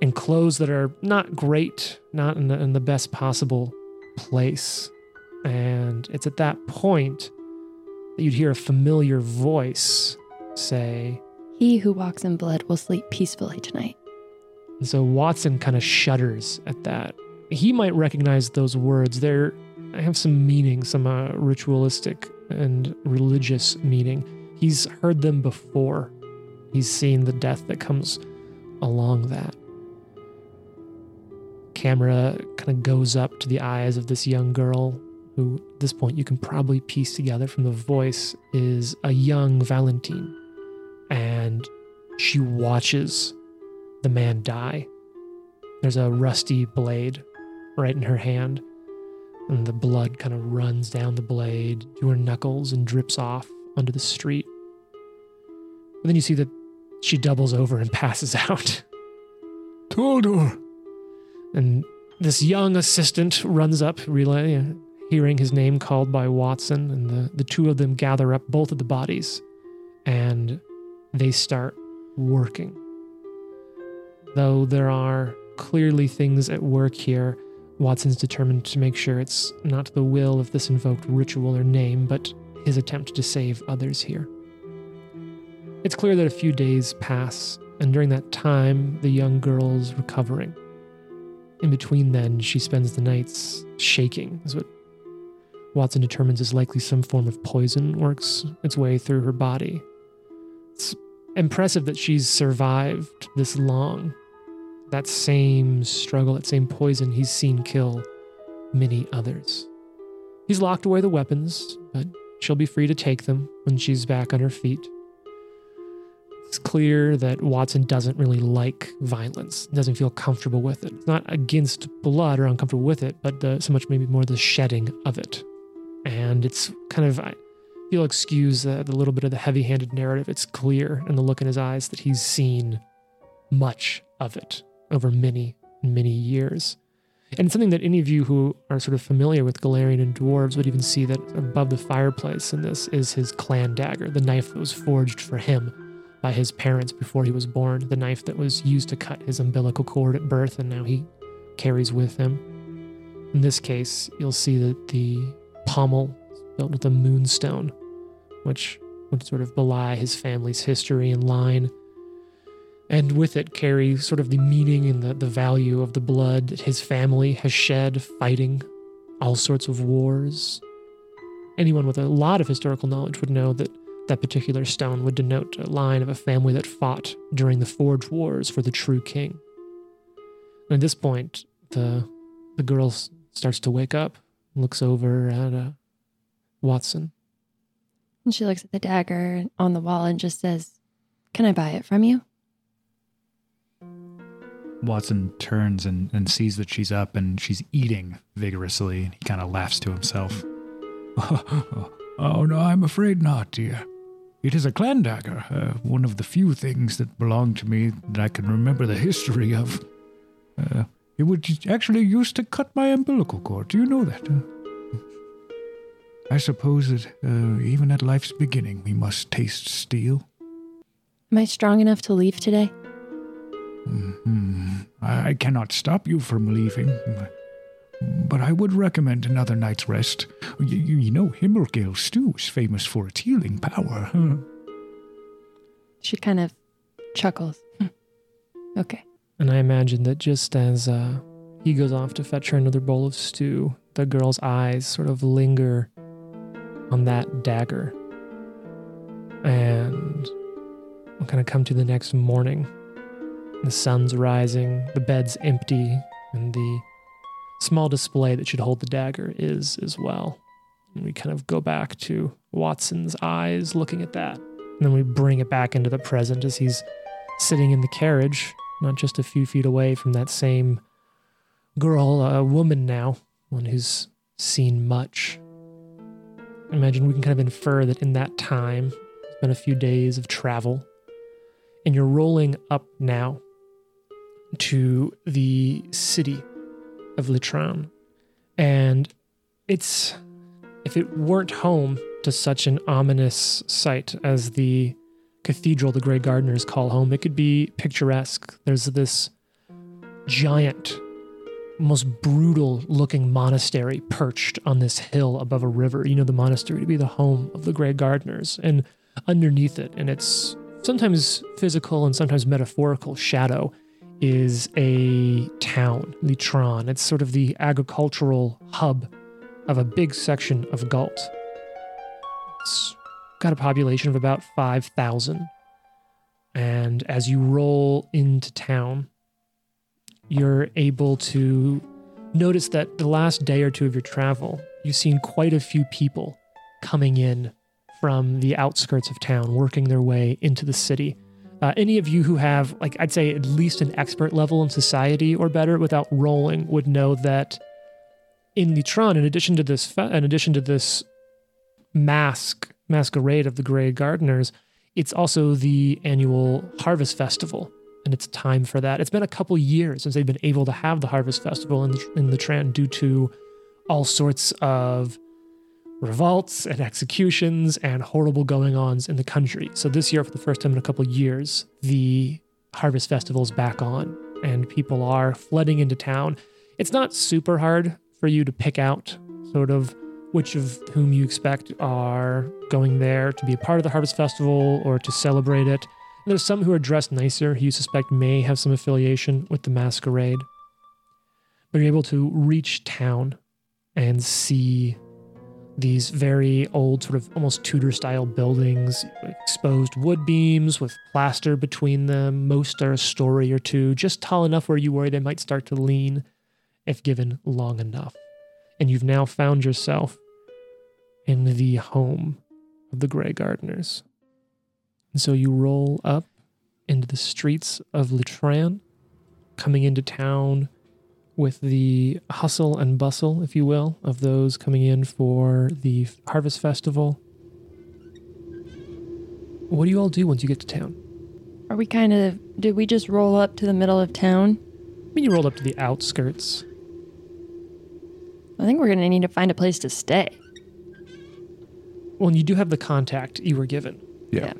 in clothes that are not great, not in the, in the best possible place. And it's at that point that you'd hear a familiar voice say, He who walks in blood will sleep peacefully tonight. And so Watson kind of shudders at that. He might recognize those words. They're have some meaning, some uh, ritualistic and religious meaning. He's heard them before. He's seen the death that comes along that camera kind of goes up to the eyes of this young girl who at this point you can probably piece together from the voice is a young Valentine and she watches the man die. There's a rusty blade right in her hand and the blood kind of runs down the blade to her knuckles and drips off onto the street. And then you see that she doubles over and passes out. Tordor, and this young assistant runs up, hearing his name called by Watson, and the, the two of them gather up both of the bodies and they start working. Though there are clearly things at work here, Watson's determined to make sure it's not the will of this invoked ritual or name, but his attempt to save others here. It's clear that a few days pass, and during that time, the young girl's recovering. In between then, she spends the nights shaking, is what Watson determines is likely some form of poison works its way through her body. It's impressive that she's survived this long. That same struggle, that same poison he's seen kill many others. He's locked away the weapons, but she'll be free to take them when she's back on her feet it's clear that Watson doesn't really like violence, doesn't feel comfortable with it. It's not against blood or uncomfortable with it, but the, so much maybe more the shedding of it. And it's kind of, I feel excuse the, the little bit of the heavy handed narrative. It's clear in the look in his eyes that he's seen much of it over many, many years. And something that any of you who are sort of familiar with Golarion and dwarves would even see that above the fireplace in this is his clan dagger, the knife that was forged for him by his parents before he was born, the knife that was used to cut his umbilical cord at birth and now he carries with him. In this case, you'll see that the pommel is built with a moonstone, which would sort of belie his family's history and line. And with it carry sort of the meaning and the, the value of the blood that his family has shed fighting all sorts of wars. Anyone with a lot of historical knowledge would know that that particular stone would denote a line of a family that fought during the Forge Wars for the true king. And at this point, the the girl starts to wake up, looks over at uh, Watson. And she looks at the dagger on the wall and just says, Can I buy it from you? Watson turns and, and sees that she's up and she's eating vigorously. He kind of laughs to himself. oh, no, I'm afraid not, dear. It is a clan dagger, uh, one of the few things that belong to me that I can remember the history of. Uh, it was actually used to cut my umbilical cord. Do you know that? I suppose that uh, even at life's beginning, we must taste steel. Am I strong enough to leave today? Hmm. I I cannot stop you from leaving, but I would recommend another night's rest. You, you, you know, Himmelgale stew is famous for its healing power. huh? She kind of chuckles. Hmm. okay. And I imagine that just as uh, he goes off to fetch her another bowl of stew, the girl's eyes sort of linger on that dagger. And we'll kind of come to the next morning. The sun's rising, the bed's empty, and the small display that should hold the dagger is as well. And we kind of go back to Watson's eyes looking at that. And then we bring it back into the present as he's sitting in the carriage, not just a few feet away from that same girl, a woman now, one who's seen much. I imagine we can kind of infer that in that time, it's been a few days of travel, and you're rolling up now to the city of Litran. And it's, if it weren't home to such an ominous sight as the cathedral the Grey Gardeners call home, it could be picturesque. There's this giant, most brutal looking monastery perched on this hill above a river. You know, the monastery to be the home of the Grey Gardeners. And underneath it, and its sometimes physical and sometimes metaphorical shadow, is a town, Litran. It's sort of the agricultural hub of a big section of Galt. It's got a population of about 5,000. And as you roll into town, you're able to notice that the last day or two of your travel, you've seen quite a few people coming in from the outskirts of town, working their way into the city. Uh, any of you who have, like, I'd say at least an expert level in society or better without rolling would know that in Litran, in addition to this, in addition to this mask masquerade of the Grey Gardeners, it's also the annual Harvest Festival, and it's time for that. It's been a couple years since they've been able to have the Harvest Festival in the, in due to all sorts of revolts and executions and horrible going ons in the country. So this year, for the first time in a couple years, the Harvest Festival is back on, and people are flooding into town. It's not super hard for you to pick out sort of which of whom you expect are going there to be a part of the Harvest Festival or to celebrate it. And there's some who are dressed nicer who you suspect may have some affiliation with the masquerade. But you're able to reach town and see these very old, sort of almost Tudor style buildings, exposed wood beams with plaster between them. Most are a story or two, just tall enough where you worry they might start to lean if given long enough. And you've now found yourself in the home of the Grey Gardeners. And so you roll up into the streets of Litran, coming into town with the hustle and bustle, if you will, of those coming in for the Harvest Festival. What do you all do once you get to town? Are we kind of, did we just roll up to the middle of town? I mean, you rolled up to the outskirts. I think we're going to need to find a place to stay. Well, and you do have the contact you were given. Yeah.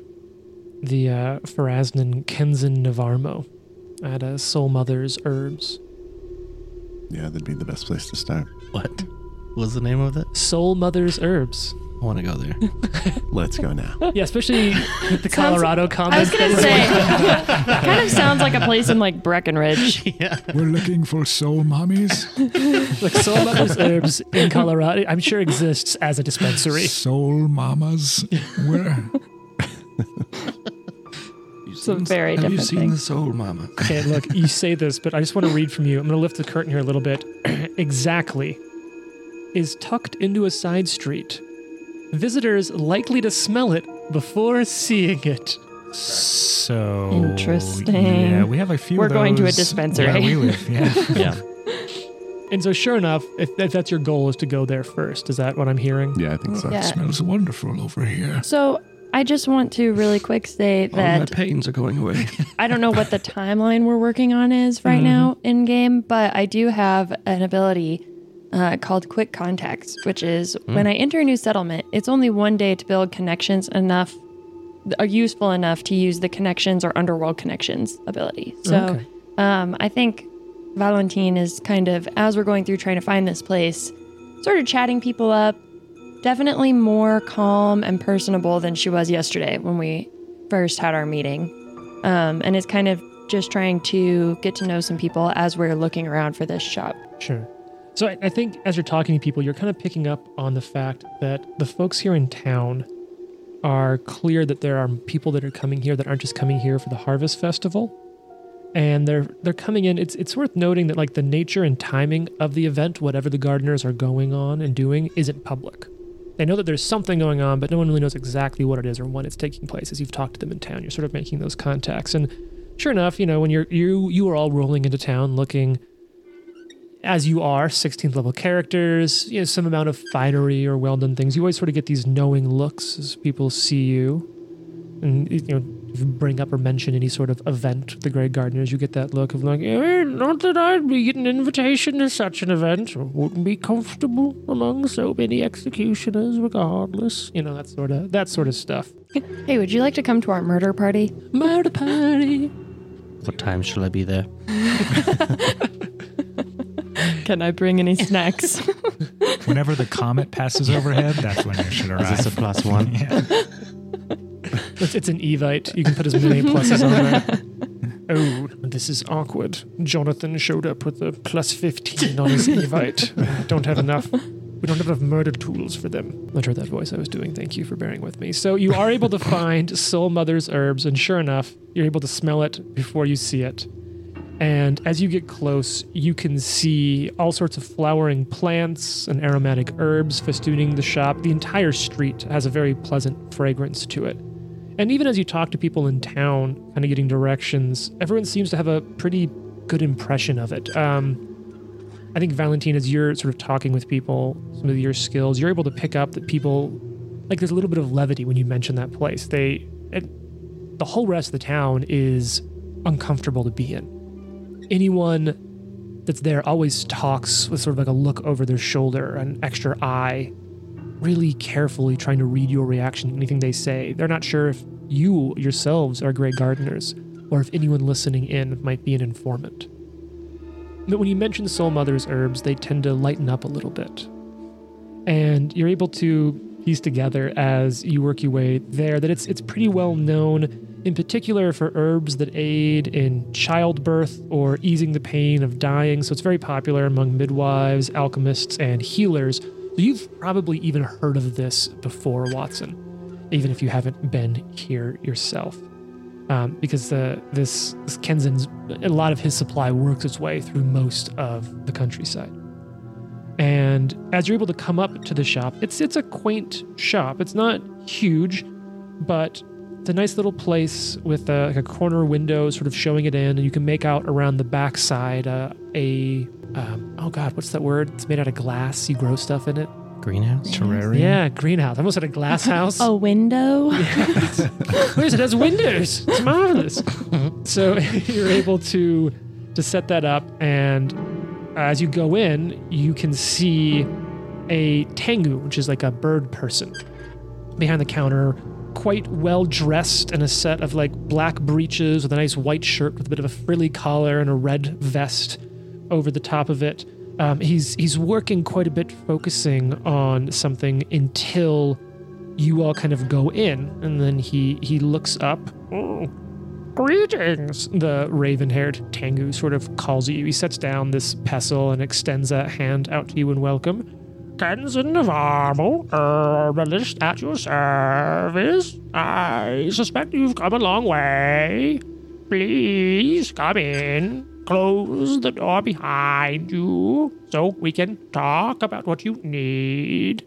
The uh, Faraznan Kenzen Navarmo at uh, Soul Mother's Herbs. Yeah, that'd be the best place to start. What was the name of it? Soul Mother's Herbs. I want to go there. Let's go now. Yeah, especially with the Sounds- Colorado comment. I was going to say, kind of sounds like a place in like Breckenridge. yeah. We're looking for soul mommies. like Soul Mother's Herbs in Colorado, I'm sure exists as a dispensary. soul mamas. Where? Some very different you seen things. Soul oh, Mama? Okay, look, you say this, but I just want to read from you. I'm going to lift the curtain here a little bit. exactly. Is tucked into a side street. Visitors likely to smell it before seeing it. So Interesting. Yeah, we have a few. We're of going to a those dispensary. Where we live. Yeah. Yeah. And so, sure enough, if, if that's your goal, is to go there first. Is that what I'm hearing? Yeah, I think so. Yeah. smells wonderful over here. So I just want to really quick state All my pains are going away. I don't know what the timeline we're working on is right Mhm. now in game, but I do have an ability uh, called Quick Contacts, which is when I enter a new settlement, it's only one day to build connections enough, are useful enough to use the connections or underworld connections ability. So Okay. um, I think Valentine is kind of, as we're going through trying to find this place, sort of chatting people up, definitely more calm and personable than she was yesterday when we first had our meeting. Um, and is kind of just trying to get to know some people as we're looking around for this shop. Sure. So I, I think as you're talking to people, you're kind of picking up on the fact that the folks here in town are clear that there are people that are coming here that aren't just coming here for the harvest festival. And they're they're coming in. It's it's worth noting that like the nature and timing of the event, whatever the gardeners are going on and doing, isn't public. They know that there's something going on, but no one really knows exactly what it is or when it's taking place. As you've talked to them in town, you're sort of making those contacts. And sure enough, you know, when you're you you are all rolling into town looking as you are 16th level characters, you know, some amount of finery or well done things. You always sort of get these knowing looks as people see you. And you know, bring up or mention any sort of event, the Grey Gardeners, you get that look of like, eh, not that I'd be getting an invitation to such an event. I wouldn't be comfortable among so many executioners, regardless. You know, that sort of that sort of stuff. Hey, would you like to come to our murder party? Murder party. what time shall I be there? Can I bring any snacks? Whenever the comet passes overhead, that's when you should arrive. Is this a plus one? Yeah. It's, it's an Evite. You can put as many pluses on there. Oh, this is awkward. Jonathan showed up with a plus 15 on his Evite. I don't have enough. We don't have enough murder tools for them. I heard that voice I was doing. Thank you for bearing with me. So you are able to find Soul Mother's herbs, and sure enough, you're able to smell it before you see it. And as you get close, you can see all sorts of flowering plants and aromatic herbs festooning the shop. The entire street has a very pleasant fragrance to it. And even as you talk to people in town, kind of getting directions, everyone seems to have a pretty good impression of it. Um, I think Valentine, as you're sort of talking with people, some of your skills, you're able to pick up that people like there's a little bit of levity when you mention that place. They, it, the whole rest of the town is uncomfortable to be in. Anyone that's there always talks with sort of like a look over their shoulder, an extra eye, really carefully trying to read your reaction to anything they say. They're not sure if you yourselves are Grey Gardeners or if anyone listening in might be an informant. But when you mention Soul Mother's herbs, they tend to lighten up a little bit. And you're able to piece together as you work your way there that it's it's pretty well known in particular for herbs that aid in childbirth or easing the pain of dying. So it's very popular among midwives, alchemists, and healers. So you've probably even heard of this before, Watson, even if you haven't been here yourself. Um, because the this, this a lot of his supply works its way through most of the countryside. And as you're able to come up to the shop, it's it's a quaint shop. It's not huge, but it's a nice little place with a, like a corner window sort of showing it in, and you can make out around the backside uh, a um, oh god, what's that word? It's made out of glass. You grow stuff in it. Greenhouse? Terrarium. Yeah, greenhouse. I almost said a glass house. A window? Where's it? has windows. It's marvelous. so you're able to to set that up, and as you go in, you can see a tengu, which is like a bird person, behind the counter, quite well dressed in a set of like black breeches with a nice white shirt with a bit of a frilly collar and a red vest over the top of it. Um, he's he's working quite a bit, focusing on something until you all kind of go in, and then he he looks up. Oh, greetings! The raven-haired Tengu sort of calls you. He sets down this pestle and extends a hand out to you in welcome. Kenzen Navarro, herbalist at your service. I suspect you've come a long way. Please come in. Close the door behind you so we can talk about what you need.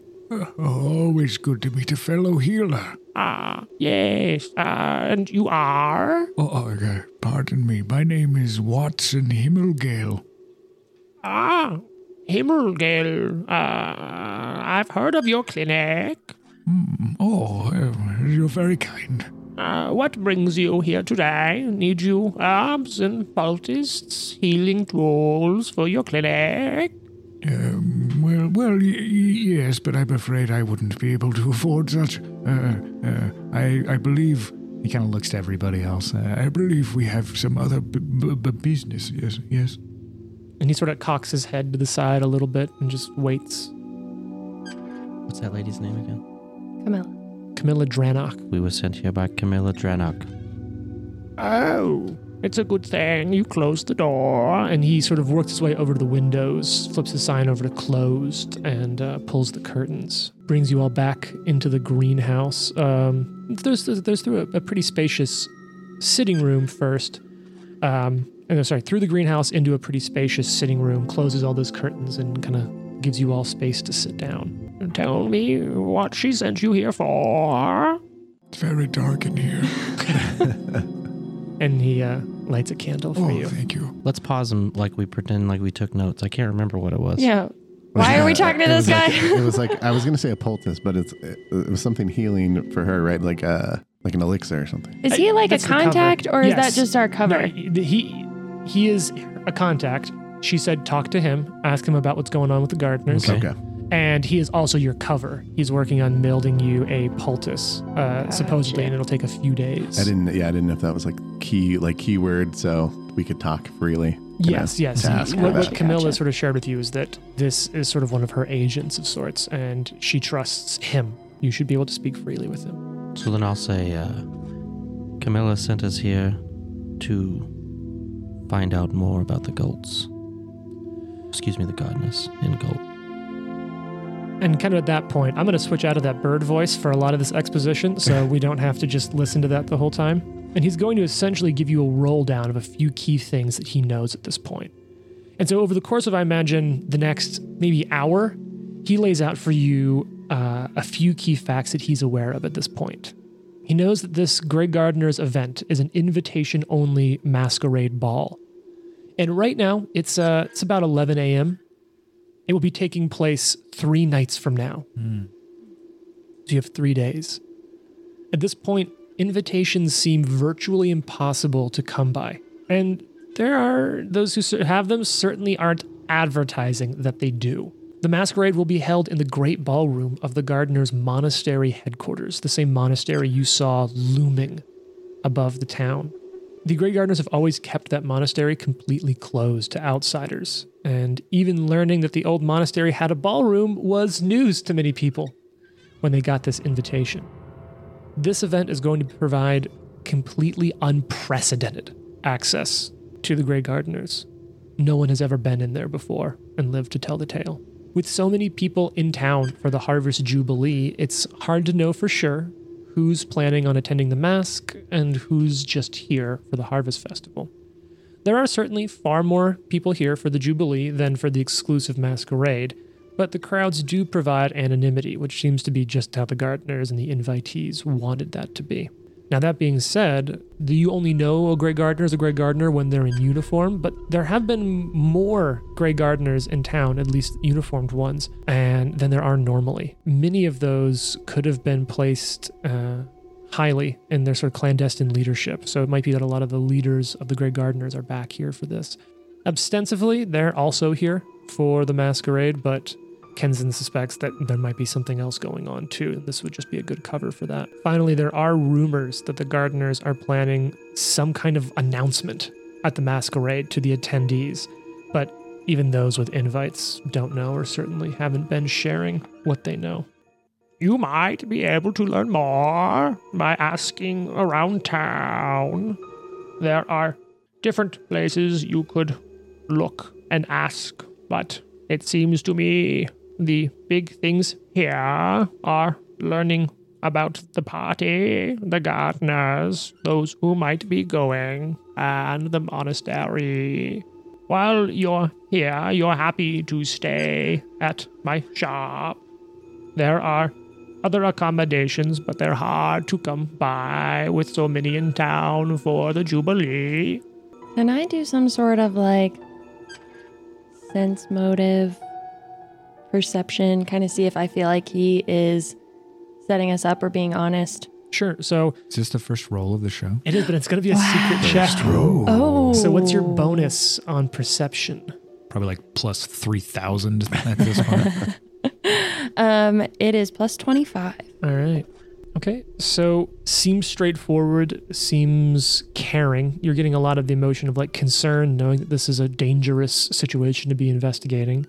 Always good to meet a fellow healer. Ah, yes. Uh, and you are? Oh, oh, uh, pardon me. My name is Watson Himmelgale. Ah, Himmelgale. Uh, I've heard of your clinic. Oh, uh, you're very kind. Uh, what brings you here today? Need you herbs and poultices, healing tools for your clinic? Um, well, well, y- yes, but I'm afraid I wouldn't be able to afford such. Uh, uh, I, I believe. He kind of looks to everybody else. Uh, I believe we have some other b- b- business. Yes, yes. And he sort of cocks his head to the side a little bit and just waits. What's that lady's name again? Camilla. Camilla Drannoch. We were sent here by Camilla Drannoch. Oh, it's a good thing you closed the door. And he sort of works his way over to the windows, flips the sign over to closed, and uh, pulls the curtains. Brings you all back into the greenhouse. Um, there's, there's through a, a pretty spacious sitting room first. Um, and, uh, sorry, through the greenhouse into a pretty spacious sitting room, closes all those curtains and kind of gives you all space to sit down. Tell me what she sent you here for. It's very dark in here. And he uh, lights a candle for Oh, you. thank you. Let's pause him like we pretend like we took notes. I can't remember what it was. Yeah. Why are we talking to It this was guy? Like, it was like I was gonna say a poultice, but it's it, it was something healing for her, right? Like uh like an elixir or something. Is he like a That's the cover. contact or is that just our cover? No, he he is a contact. She said talk to him, ask him about what's going on with the gardeners, Okay. Okay. and he is also your cover. He's working on building you a poultice, uh, supposedly, and it'll take a few days. I didn't. Yeah, I didn't know if that was like key, like keyword, so we could talk freely. Yes, yes. task What, what. Camilla Gotcha. sort of shared with you is that this is sort of one of her agents of sorts, and she trusts him. You should be able to speak freely with him. So then I'll say, uh, Camilla sent us here to find out more about the goats. Excuse me, the Godness in gold. And kind of at that point, I'm going to switch out of that bird voice for a lot of this exposition so we don't have to just listen to that the whole time. And he's going to essentially give you a roll down of a few key things that he knows at this point. And so, over the course of, I imagine, the next maybe hour, he lays out for you uh, a few key facts that he's aware of at this point. He knows that this Grey Gardener's event is an invitation only masquerade ball. And right now, it's, uh, it's about 11 a.m. It will be taking place three nights from now. So you have three days. At this point, invitations seem virtually impossible to come by. And there are those who have them certainly aren't advertising that they do. The masquerade will be held in the great ballroom of the gardener's monastery headquarters, the same monastery you saw looming above the town. The Grey Gardeners have always kept that monastery completely closed to outsiders, and even learning that the old monastery had a ballroom was news to many people when they got this invitation. This event is going to provide completely unprecedented access to the Grey Gardeners. No one has ever been in there before and lived to tell the tale. With so many people in town for the Harvest Jubilee, it's hard to know for sure who's planning on attending the mask and who's just here for the Harvest Festival. There are certainly far more people here for the Jubilee than for the exclusive masquerade, but the crowds do provide anonymity, which seems to be just how the gardeners and the invitees wanted that to be. Now, that being said, do you only know a Grey Gardener is a Grey Gardener when they're in uniform? But there have been more Grey Gardeners in town, at least uniformed ones, and than there are normally. Many of those could have been placed uh, highly in their sort of clandestine leadership. So it might be that a lot of the leaders of the Grey Gardeners are back here for this. Ostensibly, they're also here for the masquerade, but Kenzen suspects that there might be something else going on too. This would just be a good cover for that. Finally, there are rumors that the gardeners are planning some kind of announcement at the masquerade to the attendees, but even those with invites don't know or certainly haven't been sharing what they know. You might be able to learn more by asking around town. There are different places you could look and ask, but it seems to me the big things here are learning about the party, the gardeners, those who might be going, and the monastery. While you're here, you're happy to stay at my shop. There are other accommodations, but they're hard to come by with so many in town for the Jubilee. Can I do some sort of like sense motive perception, kind of see if I feel like he is setting us up or being honest? Sure. So Is this the first roll of the show? it is, but it's going to be a secret check. Oh. So what's your bonus on perception? Probably like plus 3,000 at this point. Um, it is plus 25. All right. Okay. So seems straightforward, seems caring. You're getting a lot of the emotion of like concern, knowing that this is a dangerous situation to be investigating,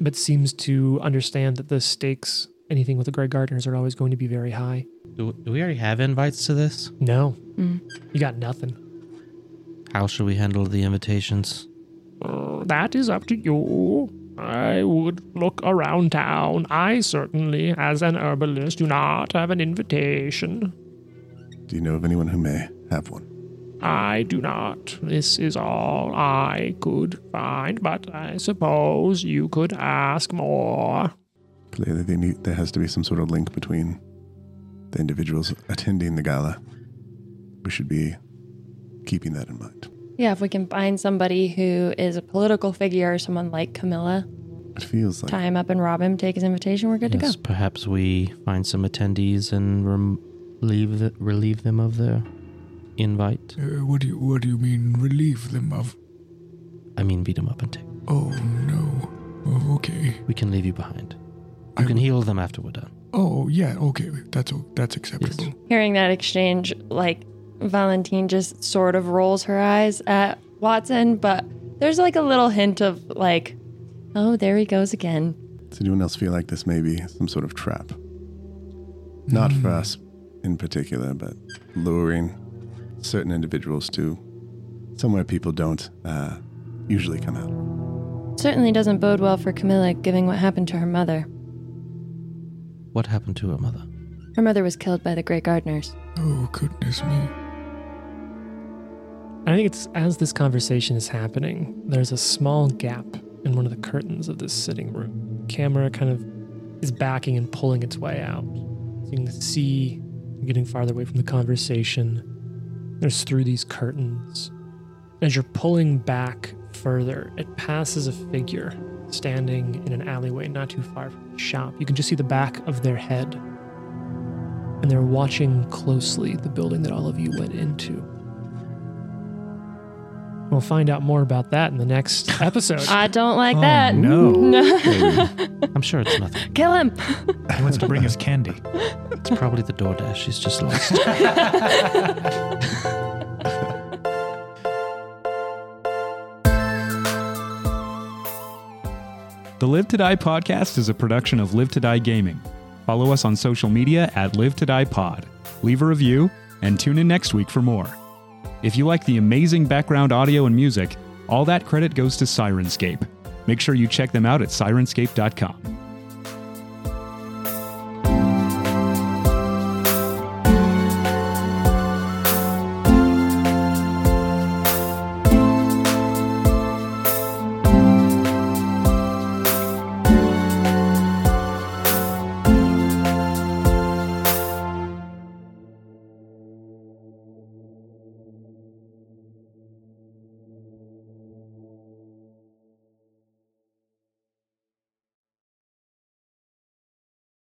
but seems to understand that the stakes, anything with the Grey Gardeners, are always going to be very high. Do, do we already have invites to this? No, Mm. you got nothing. How should we handle the invitations? Uh, that is up to you. I would look around town. I certainly, as an herbalist, do not have an invitation. Do you know of anyone who may have one? I do not. This is all I could find, but I suppose you could ask more. Clearly, they need, there has to be some sort of link between the individuals attending the gala. We should be keeping that in mind. Yeah, if we can find somebody who is a political figure, someone like Camilla, It feels like tie him up and rob him, take his invitation, we're good to go. perhaps we find some attendees and rem- relieve, the, relieve them of their invite. Uh, what do you What do you mean? Relieve them of? I mean, beat them up and take. Oh no. Oh, okay. We can leave you behind. I You can w- heal them after we're done. Oh yeah. Okay. That's that's acceptable. Hearing that exchange, like Valentine just sort of rolls her eyes at Watson, but there's like a little hint of like, oh, there he goes again. Does anyone else feel like this may be some sort of trap? Not for us in particular, but luring certain individuals to somewhere people don't uh, usually come out. Certainly doesn't bode well for Camilla, given what happened to her mother. What happened to her mother? Her mother was killed by the Grey Gardeners. Oh goodness me. I think it's as this conversation is happening, there's a small gap in one of the curtains of this sitting room. Camera kind of is backing and pulling its way out. So you can see getting farther away from the conversation. There's through these curtains. As you're pulling back further, it passes a figure standing in an alleyway not too far from the shop. You can just see the back of their head. And they're watching closely the building that all of you went into. We'll find out more about that in the next episode. I don't like Oh, that. no. no. I'm sure it's nothing. Kill him. He wants to bring us candy. It's probably the DoorDash. She's just lost. The Live to Die podcast is a production of Live to Die Gaming. Follow us on social media at Live to Die Pod. Leave a review and tune in next week for more. If you like the amazing background audio and music, all that credit goes to Syrinscape. Make sure you check them out at syrinscape.com.